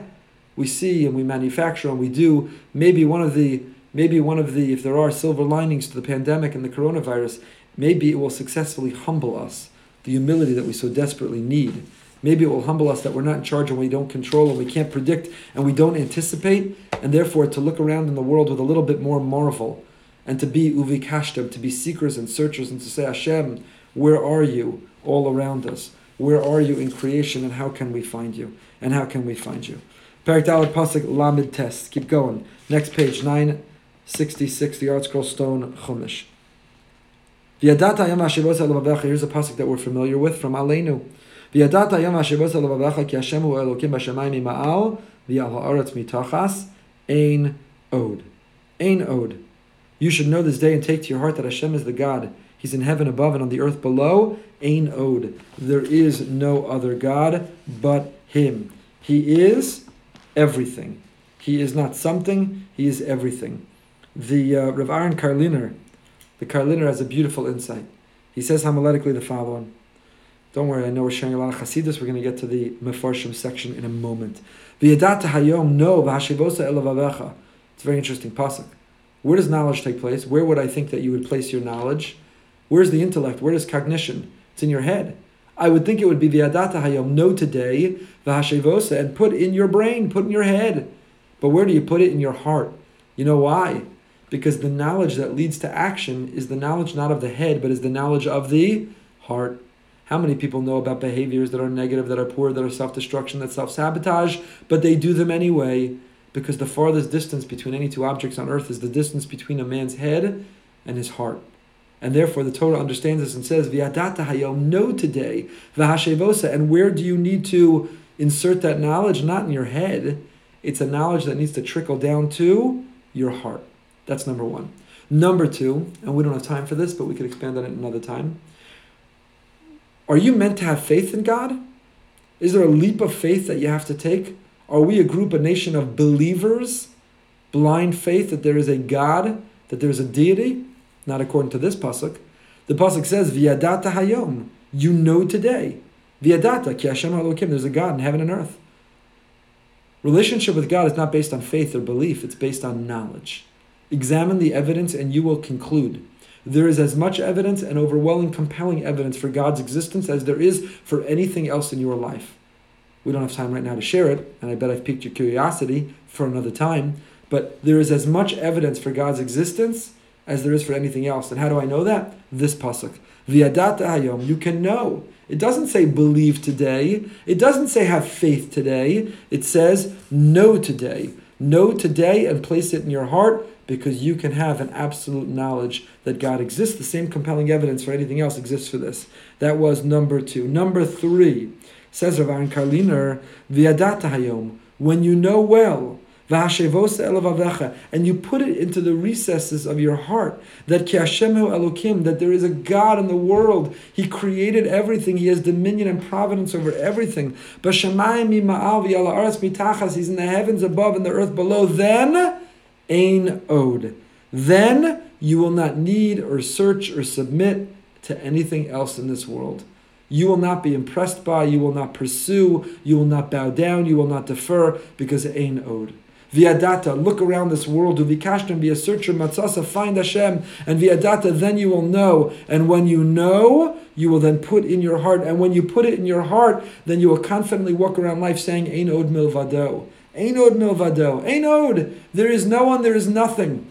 we see and we manufacture and we do. Maybe one of the maybe one of the, if there are silver linings to the pandemic and the coronavirus, maybe it will successfully humble us, the humility that we so desperately need. Maybe it will humble us that we're not in charge and we don't control and we can't predict and we don't anticipate, and therefore to look around in the world with a little bit more marvel and to be uvikashtem, to be seekers and searchers and to say, Hashem, where are you all around us? Where are you in creation and how can we find you? And how can we find you? Parak Dalet Lamed Test. Keep going. Next page, 9. 66, the ArtScroll Stone Chumash. Here's a pasuk that we're familiar with from Aleinu. V'yadata yom hashivos elevavecha ki Hashem hu Elokim b'shamayim ma'al v'yal ha'aretz mitachas ein od. Ein od. You should know this day and take to your heart that Hashem is the God. He's in heaven above and on the earth below. Ein od. There is no other God but Him. He is everything. He is not something, He is everything. The uh, Rav Aaron Karliner, the Karliner has a beautiful insight. He says homiletically the following. Don't worry, I know we're sharing a lot of Hasidus. We're going to get to the Mefarshim section in a moment. It's a very interesting pasuk. Where does knowledge take place? Where would I think that you would place your knowledge? Where's the intellect? Where is cognition? It's in your head. I would think it would be v'yadata hayom know today v'hashivosa and put in your brain, put in your head. But where do you put it in your heart? You know why? Because the knowledge that leads to action is the knowledge not of the head, but is the knowledge of the heart. How many people know about behaviors that are negative, that are poor, that are self destruction, that self sabotage, but they do them anyway? Because the farthest distance between any two objects on earth is the distance between a man's head and his heart. And therefore, the Torah understands this and says, "V'yadata hayom, know today, v'hashevosa." And where do you need to insert that knowledge? Not in your head. It's a knowledge that needs to trickle down to your heart. That's number one. Number two, and we don't have time for this, but we could expand on it another time. Are you meant to have faith in God? Is there a leap of faith that you have to take? Are we a group, a nation of believers? Blind faith that there is a God, that there is a deity? Not according to this pasuk. The pasuk says, "V'yadata hayom." You know today. V'yadata ki Hashem Elokim. There's a God in heaven and earth. Relationship with God is not based on faith or belief. It's based on knowledge. Examine the evidence, and you will conclude. There is as much evidence and overwhelming, compelling evidence for God's existence as there is for anything else in your life. We don't have time right now to share it, and I bet I've piqued your curiosity for another time. But there is as much evidence for God's existence as there is for anything else. And how do I know that? This pasuk. V'yadata hayom. You can know. It doesn't say believe today. It doesn't say have faith today. It says know today. Know today and place it in your heart because you can have an absolute knowledge that God exists. The same compelling evidence for anything else exists for this. That was number two. Number three, says Rav Aaron Karliner, V'yadata hayom. When you know well and you put it into the recesses of your heart that Elokim, that there is a God in the world. He created everything. He has dominion and providence over everything. He's in the heavens above and the earth below. Then, Ein Od. Then you will not need or search or submit to anything else in this world. You will not be impressed by, you will not pursue, you will not bow down, you will not defer, because Ein Od. Viadata, look around this world. Uvikashtem, be a searcher. Matzasa, find Hashem. And viadata, then you will know. And when you know, you will then put in your heart. And when you put it in your heart, then you will confidently walk around life saying, Ein od milvado. Ein od milvado. Ein od. There is no one, there is nothing.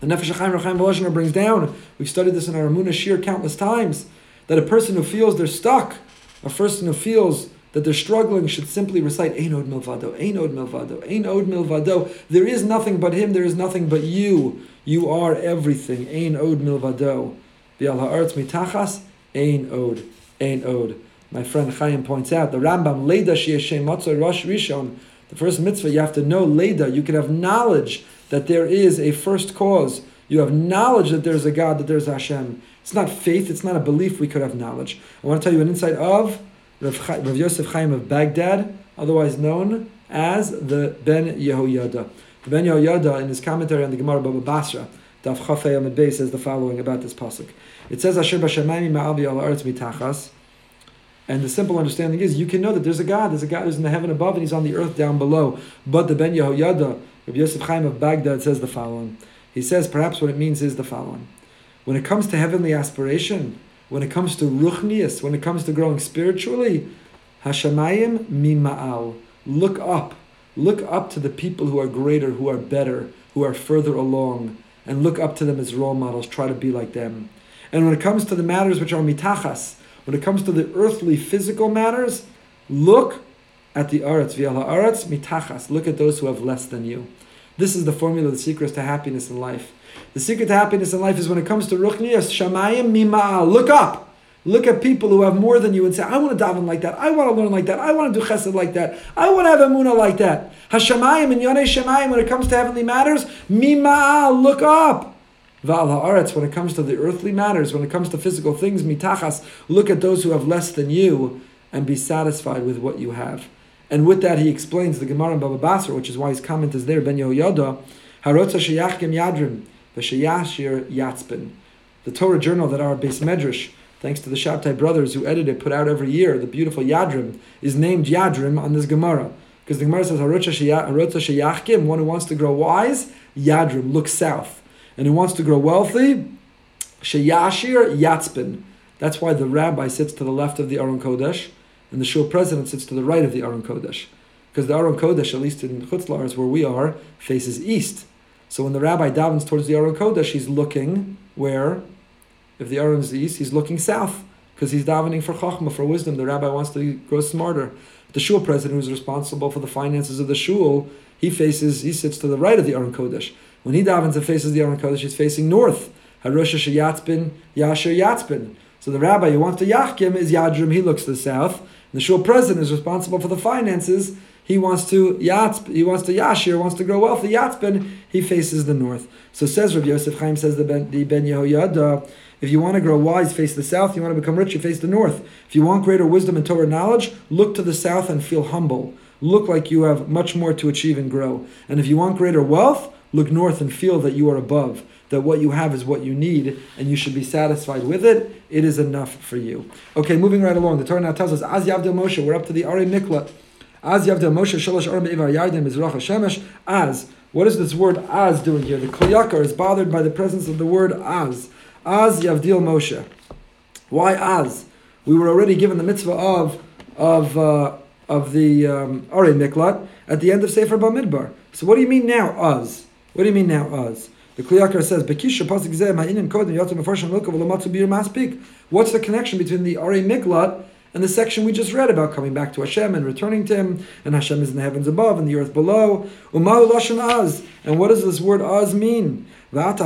The Nefesh HaChaim Reb Chaim Volozhiner brings down, we've studied this in our Amunah Shir countless times, that a person who feels they're stuck, a person who feels that they're struggling should simply recite Ein od milvado, Ein od milvado, Ein od milvado. There is nothing but Him, there is nothing but you. You are everything. Ein od milvado. V'al ha'aretz mitachas, Ein od, Ein od. My friend Chaim points out, the Rambam, Leda she'eshem matzah rosh rishon, the first mitzvah, you have to know Leda, you can have knowledge that there is a first cause. You have knowledge that there's a God, that there's Hashem. It's not faith, it's not a belief, we could have knowledge. I want to tell you an insight of Rav, Yosef Chaim of Baghdad, otherwise known as the Ben Yehoyada. The Ben Yehoyada, in his commentary on the Gemara Baba Basra, Daf Chafei Amid Bey, says the following about this pasuk. It says, "Asher b'shamayim ma'al al aretz mitachas." And the simple understanding is, you can know that there's a God. There's a God who's in the heaven above, and He's on the earth down below. But the Ben Yehoyada, Rav Yosef Chaim of Baghdad, says the following. He says, perhaps what it means is the following: When it comes to heavenly aspiration, when it comes to ruchnias, when it comes to growing spiritually, Hashemayim mima'al. Look up. Look up to the people who are greater, who are better, who are further along, and look up to them as role models. Try to be like them. And when it comes to the matters which are mitachas, when it comes to the earthly, physical matters, look at the aretz, v'yala aretz mitachas. Look at those who have less than you. This is the formula, the secret to happiness in life. The secret to happiness in life is when it comes to ruchnias, shamayim mima'al. Look up. Look at people who have more than you and say, I want to daven like that. I want to learn like that. I want to do chesed like that. I want to have emunah like that. Hashamayim and yonei shemayim, when it comes to heavenly matters, mima'al. Look up. When it comes to the earthly matters, when it comes to physical things, mitachas, look at those who have less than you and be satisfied with what you have. And with that, he explains the Gemara in Baba Basra, which is why his comment is there, Ben Yehoyada, Harotza Sheyachkim Yadrim, V'Sheyashir Yatzbin. The Torah journal that our beis medrash, thanks to the Shabtai brothers who edit it, put out every year, the beautiful Yadrim, is named Yadrim on this Gemara. Because the Gemara says, Harotza Sheyachkim, one who wants to grow wise, Yadrim, look south. And who wants to grow wealthy, Sheyashir Yatzbin. That's why the rabbi sits to the left of the Aron Kodesh, and the shul president sits to the right of the Aron Kodesh. Because the Aron Kodesh, at least in Chutz La'aretz where we are, faces east. So when the rabbi davens towards the Aron Kodesh, he's looking where? If the Aron is east, he's looking south. Because he's davening for chachma, for wisdom. The rabbi wants to grow smarter. The shul president, who's responsible for the finances of the shul, he faces, he sits to the right of the Aron Kodesh. When he davens and faces the Aron Kodesh, he's facing north. Harosha Shayatzbin, Yasher Yatzbin. So the rabbi who wants to Yachkim is Yadrim, he looks to the south. The shul president is responsible for the finances. He wants to Yatz, he wants to Yashir, wants to grow wealthy. Yatzbin, he faces the north. So says Rabbi Yosef Chaim, says the Ben, the ben Yehoyada, if you want to grow wise, face the south. You want to become rich, you face the north. If you want greater wisdom and Torah knowledge, look to the south and feel humble. Look like you have much more to achieve and grow. And if you want greater wealth, look north and feel that you are above that what you have is what you need and you should be satisfied with it, it is enough for you. Okay, moving right along. The Torah now tells us, Az Yavdel Moshe, we're up to the Ari Mikla. Az Yavdel Moshe, Shalosh Aram Ivar Yardim, Mizrach HaShemesh, Az. What is this word Az doing here? The Kol is bothered by the presence of the word Az. Az Yavdil Moshe. Why Az? We were already given the mitzvah of, of, uh, of the um, Ari Miklat at the end of Sefer Bamidbar. So what do you mean now, Az? What do you mean now, Az? The Kli Yakar says, "Bekisha bir maspik." What's the connection between the Ari Miklat and the section we just read about coming back to Hashem and returning to Him, and Hashem is in the heavens above and the earth below? Umahu lashon az, and what does this word az mean? The Gemara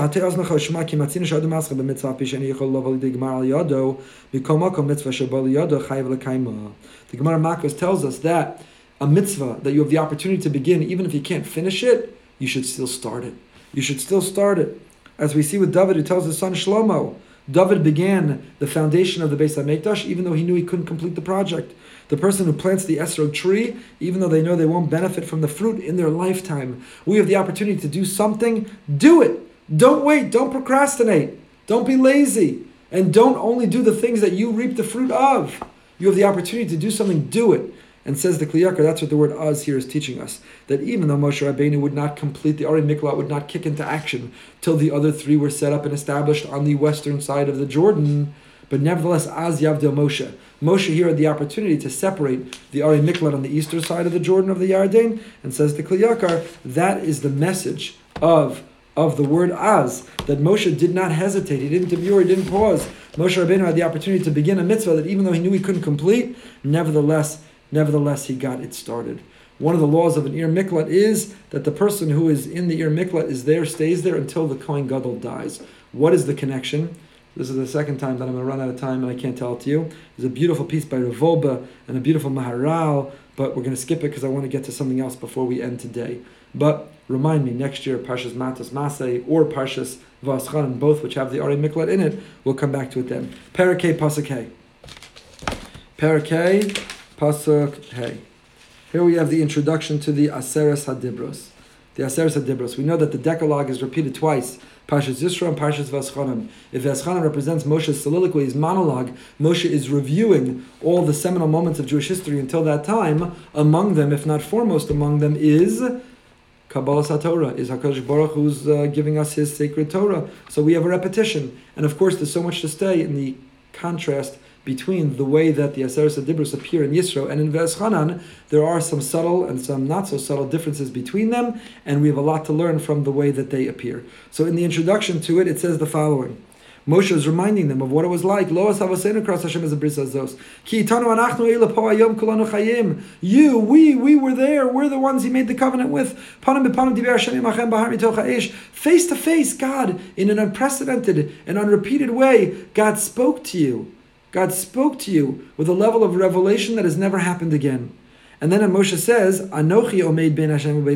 Makos tells us that a mitzvah that you have the opportunity to begin, even if you can't finish it, you should still start it you should still start it. As we see with David, who tells his son Shlomo, David began the foundation of the Beis Hamikdash, even though he knew he couldn't complete the project. The person who plants the esrog tree, even though they know they won't benefit from the fruit in their lifetime, we have the opportunity to do something. Do it. Don't wait. Don't procrastinate. Don't be lazy. And don't only do the things that you reap the fruit of. You have the opportunity to do something. Do it. And says the Kli Yakar, that's what the word Az here is teaching us. That even though Moshe Rabbeinu would not complete the Ari Miklat, would not kick into action till the other three were set up and established on the western side of the Jordan, but nevertheless, Az Yavdil Moshe. Moshe here had the opportunity to separate the Ari Miklat on the eastern side of the Jordan of the Yarden, and says the Kli Yakar, that is the message of of the word Az, that Moshe did not hesitate, he didn't demur, he didn't pause. Moshe Rabbeinu had the opportunity to begin a mitzvah that even though he knew he couldn't complete, nevertheless Nevertheless, he got it started. One of the laws of an ear Miklat is that the person who is in the ear Miklat is there, stays there until the Kohen Gadol dies. What is the connection? This is the second time that I'm going to run out of time and I can't tell it to you. There's a beautiful piece by Rav Wolbe and a beautiful Maharal, but we're going to skip it because I want to get to something else before we end today. But remind me, next year, Parshas Matas Masay or Parshas Vaschan, both which have the Ari Miklat in it, we'll come back to it then. Parakeh Pasakeh. Parakeh Pasuk Hey. Here we have the introduction to the Aseres Hadibros. The Aseres Hadibros. We know that the Decalogue is repeated twice. Parshas Yisro and Parshas Veschanim. If Veschanim represents Moshe's soliloquy, his monologue, Moshe is reviewing all the seminal moments of Jewish history until that time. Among them, if not foremost among them, is Kabbalah Satorah is Hakadosh Baruch who's uh, giving us His sacred Torah. So we have a repetition, and of course, there's so much to stay in the contrast between the way that the Aseret Adibros appear in Yisro and in Veschanan, there are some subtle and some not so subtle differences between them, and we have a lot to learn from the way that they appear. So in the introduction to it, it says the following. Moshe is reminding them of what it was like. Lo asavasenu kras Hashem as a bris azos. Ki anachnu. You, we, we were there. We're the ones He made the covenant with. Face to face, God, in an unprecedented and unrepeated way, God spoke to you. God spoke to you with a level of revelation that has never happened again. And then Moshe says, Anochi omeid ben Hashem.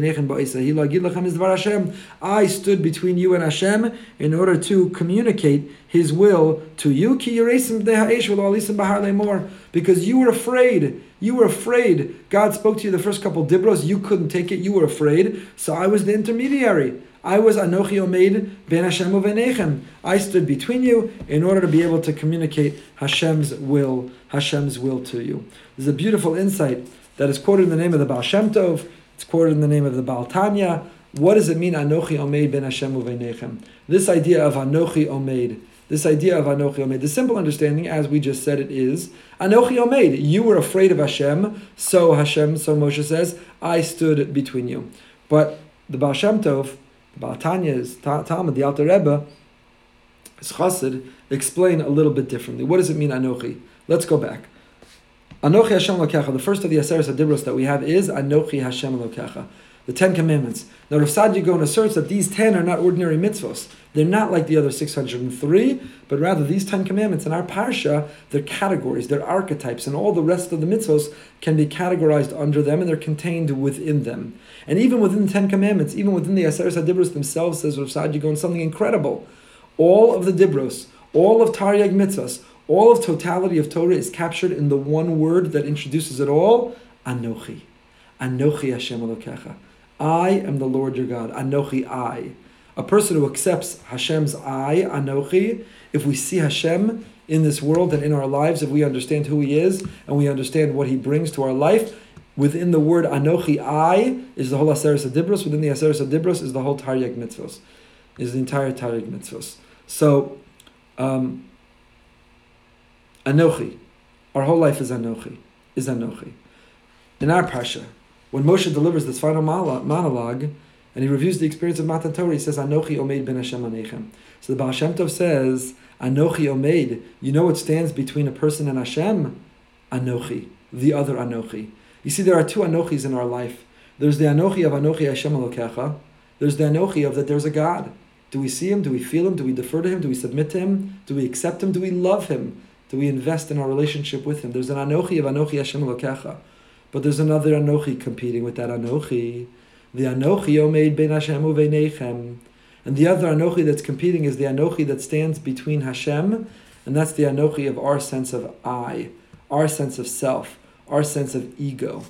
Hashem. I stood between you and Hashem in order to communicate His will to you. Because you were afraid. You were afraid. God spoke to you the first couple dibros. You couldn't take it. You were afraid. So I was the intermediary. I was Anochi Omeid ben Hashem uvenechem. I stood between you in order to be able to communicate Hashem's will, Hashem's will to you. This is a beautiful insight that is quoted in the name of the Baal Shem Tov. It's quoted in the name of the Baal Tanya. What does it mean, Anochi Omeid ben Hashem uvenechem? This idea of Anochi Omeid, this idea of Anochi Omeid, the simple understanding, as we just said it is, Anochi Omeid, you were afraid of Hashem, so Hashem, so Moshe says, I stood between you. But the Baal Shem Tov, the Baal Tanya's Talmud, the Alter Rebbe, his Chassid, explain a little bit differently. What does it mean, Anochi? Let's go back. Anochi Hashem Lokecha. The first of the Aseres Adibros that we have is Anochi Hashem Lokecha. The Ten Commandments. Now Rav Saadia Gaon asserts that these ten are not ordinary mitzvos. They're not like the other 603, but rather these Ten Commandments in our Parsha, they're categories, they're archetypes, and all the rest of the mitzvos can be categorized under them and they're contained within them. And even within the Ten Commandments, even within the Aseres Adibros themselves, says Rav Saadia Gaon something incredible. All of the Dibros, all of Taryag mitzvahs, all of totality of Torah is captured in the one word that introduces it all, Anochi. Anochi Hashem Elokecha. I am the Lord your God. Anochi I. A person who accepts Hashem's I, Anochi, if we see Hashem in this world and in our lives, if we understand who He is and we understand what He brings to our life, within the word Anochi I is the whole Aseres Adibros. Within the Aseres Adibros is the whole Taryag Mitzvos, is the entire Taryag Mitzvos. So, um, Anochi. Our whole life is Anochi. Is Anochi. In our Parsha, when Moshe delivers this final monologue, and he reviews the experience of Matan Torah, he says, Anochi Omeid ben Hashem Anechem. So the Baal Shem Tov says, Anochi Omeid. You know what stands between a person and Hashem? Anochi. The other Anochi. You see, there are two Anochis in our life. There's the Anochi of Anochi Hashem Elokecha. There's the Anochi of that there's a God. Do we see him? Do we feel him? Do we defer to him? Do we submit to him? Do we accept him? Do we love him? Do we invest in our relationship with him? There's an Anochi of Anochi Hashem Elokecha. But there's another Anochi competing with that Anochi. The Anochi Omeid Ben Hashem Uveinechem. And the other Anochi that's competing is the Anochi that stands between Hashem, and that's the Anochi of our sense of I, our sense of self, our sense of ego.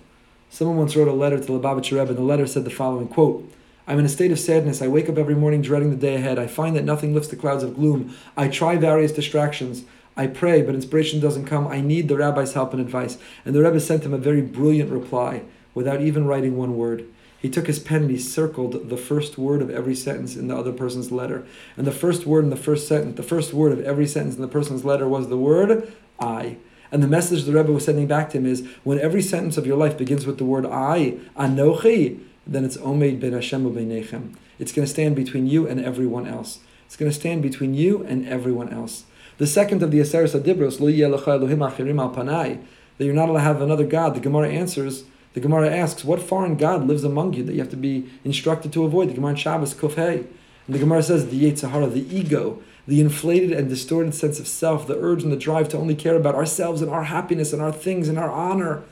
Someone once wrote a letter to the Lubavitcher Rebbe, and the letter said the following quote, I'm in a state of sadness. I wake up every morning dreading the day ahead. I find that nothing lifts the clouds of gloom. I try various distractions. I pray, but inspiration doesn't come. I need the rabbi's help and advice. And the Rebbe sent him a very brilliant reply without even writing one word. He took his pen and he circled the first word of every sentence in the other person's letter. And the first word in the first sentence, the first word of every sentence in the person's letter was the word I. And the message the Rebbe was sending back to him is when every sentence of your life begins with the word I, Anochi, then it's Omeid ben Hashem Nechem. It's going to stand between you and everyone else. It's going to stand between you and everyone else. The second of the Aseres Adibros, Lo Elohim Achirim Al Panai, that you're not allowed to have another God. The Gemara answers, the Gemara asks, what foreign God lives among you that you have to be instructed to avoid? The Gemara in Shabbos, Kufhei. And the Gemara says, the Yetzer Hara, the ego, the inflated and distorted sense of self, the urge and the drive to only care about ourselves and our happiness and our things and our honor.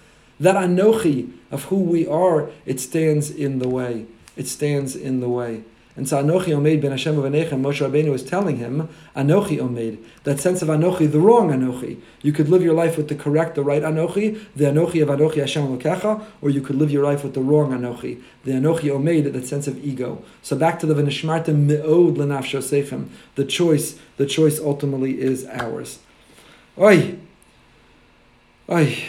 That anochi of who we are, it stands in the way. It stands in the way. And so Anochi Omeid ben Hashem Uvanechem, Moshe Rabbeinu is telling him, Anochi Omeid, that sense of Anochi, the wrong Anochi. You could live your life with the correct, the right Anochi, the Anochi of Anochi Hashem Lokecha, or you could live your life with the wrong Anochi, the Anochi Omeid, that sense of ego. So back to the V'nishmartem Me'od L'nafsho Seichem. The choice, the choice ultimately is ours. Oi! Oi!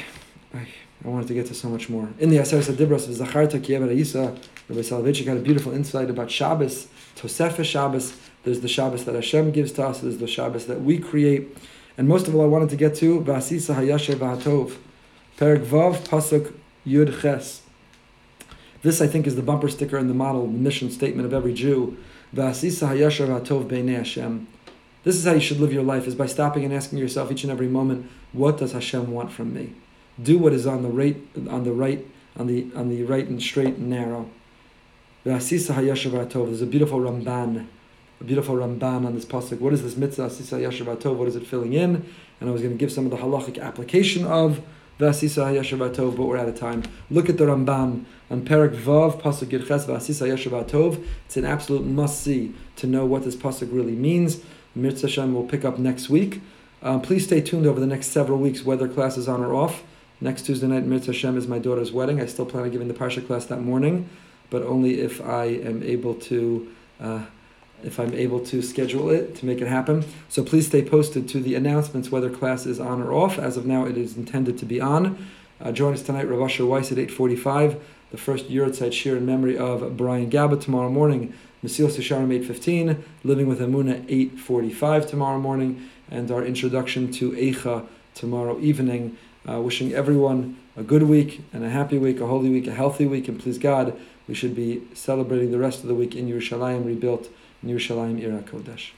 Oi! I wanted to get to so much more. In the Aseres Adibros of Zacharta Isa, Rabbi Soloveitchik had a beautiful insight about Shabbos, Tosefah Shabbos. There's the Shabbos that Hashem gives to us. There's the Shabbos that we create. And most of all, I wanted to get to Vasisa Hayasher Vahatov, Perek Vav Pasuk Yud Ches. This, I think, is the bumper sticker and the model, mission statement of every Jew. Vasisa Hayasher Vahatov Beinei Hashem. This is how you should live your life: is by stopping and asking yourself each and every moment, what does Hashem want from me? Do what is on the right, on the right, on the on the right and straight and narrow. There's a beautiful Ramban, a beautiful Ramban on this pasuk. What is this mitzvah Asisa Yashav Tov? What is it filling in? And I was going to give some of the halachic application of Vasisa Yashav Tov, but we're out of time. Look at the Ramban on Perak Vav Pasuk Yirches Vasisa Yashav Tov. It's an absolute must see to know what this pasuk really means. Mirza Hashem will pick up next week. Um, please stay tuned over the next several weeks, whether class is on or off. Next Tuesday night, Mirza Hashem is my daughter's wedding. I still plan on giving the Parsha class that morning but only if I am able to. Uh, if I'm able to schedule it to make it happen. So please stay posted to the announcements whether class is on or off. As of now, it is intended to be on. Uh, join us tonight, Rav Asher Weiss at 8.45, the first Yurtzeit Shir in memory of Brian Gaba tomorrow morning, Mesilas Yesharim 8.15, Living with Amuna 8.45 tomorrow morning, and our introduction to Eicha tomorrow evening. Uh, wishing everyone a good week and a happy week, a holy week, a healthy week, and please God, we should be celebrating the rest of the week in Yerushalayim, rebuilt in Yerushalayim Ir HaKodesh.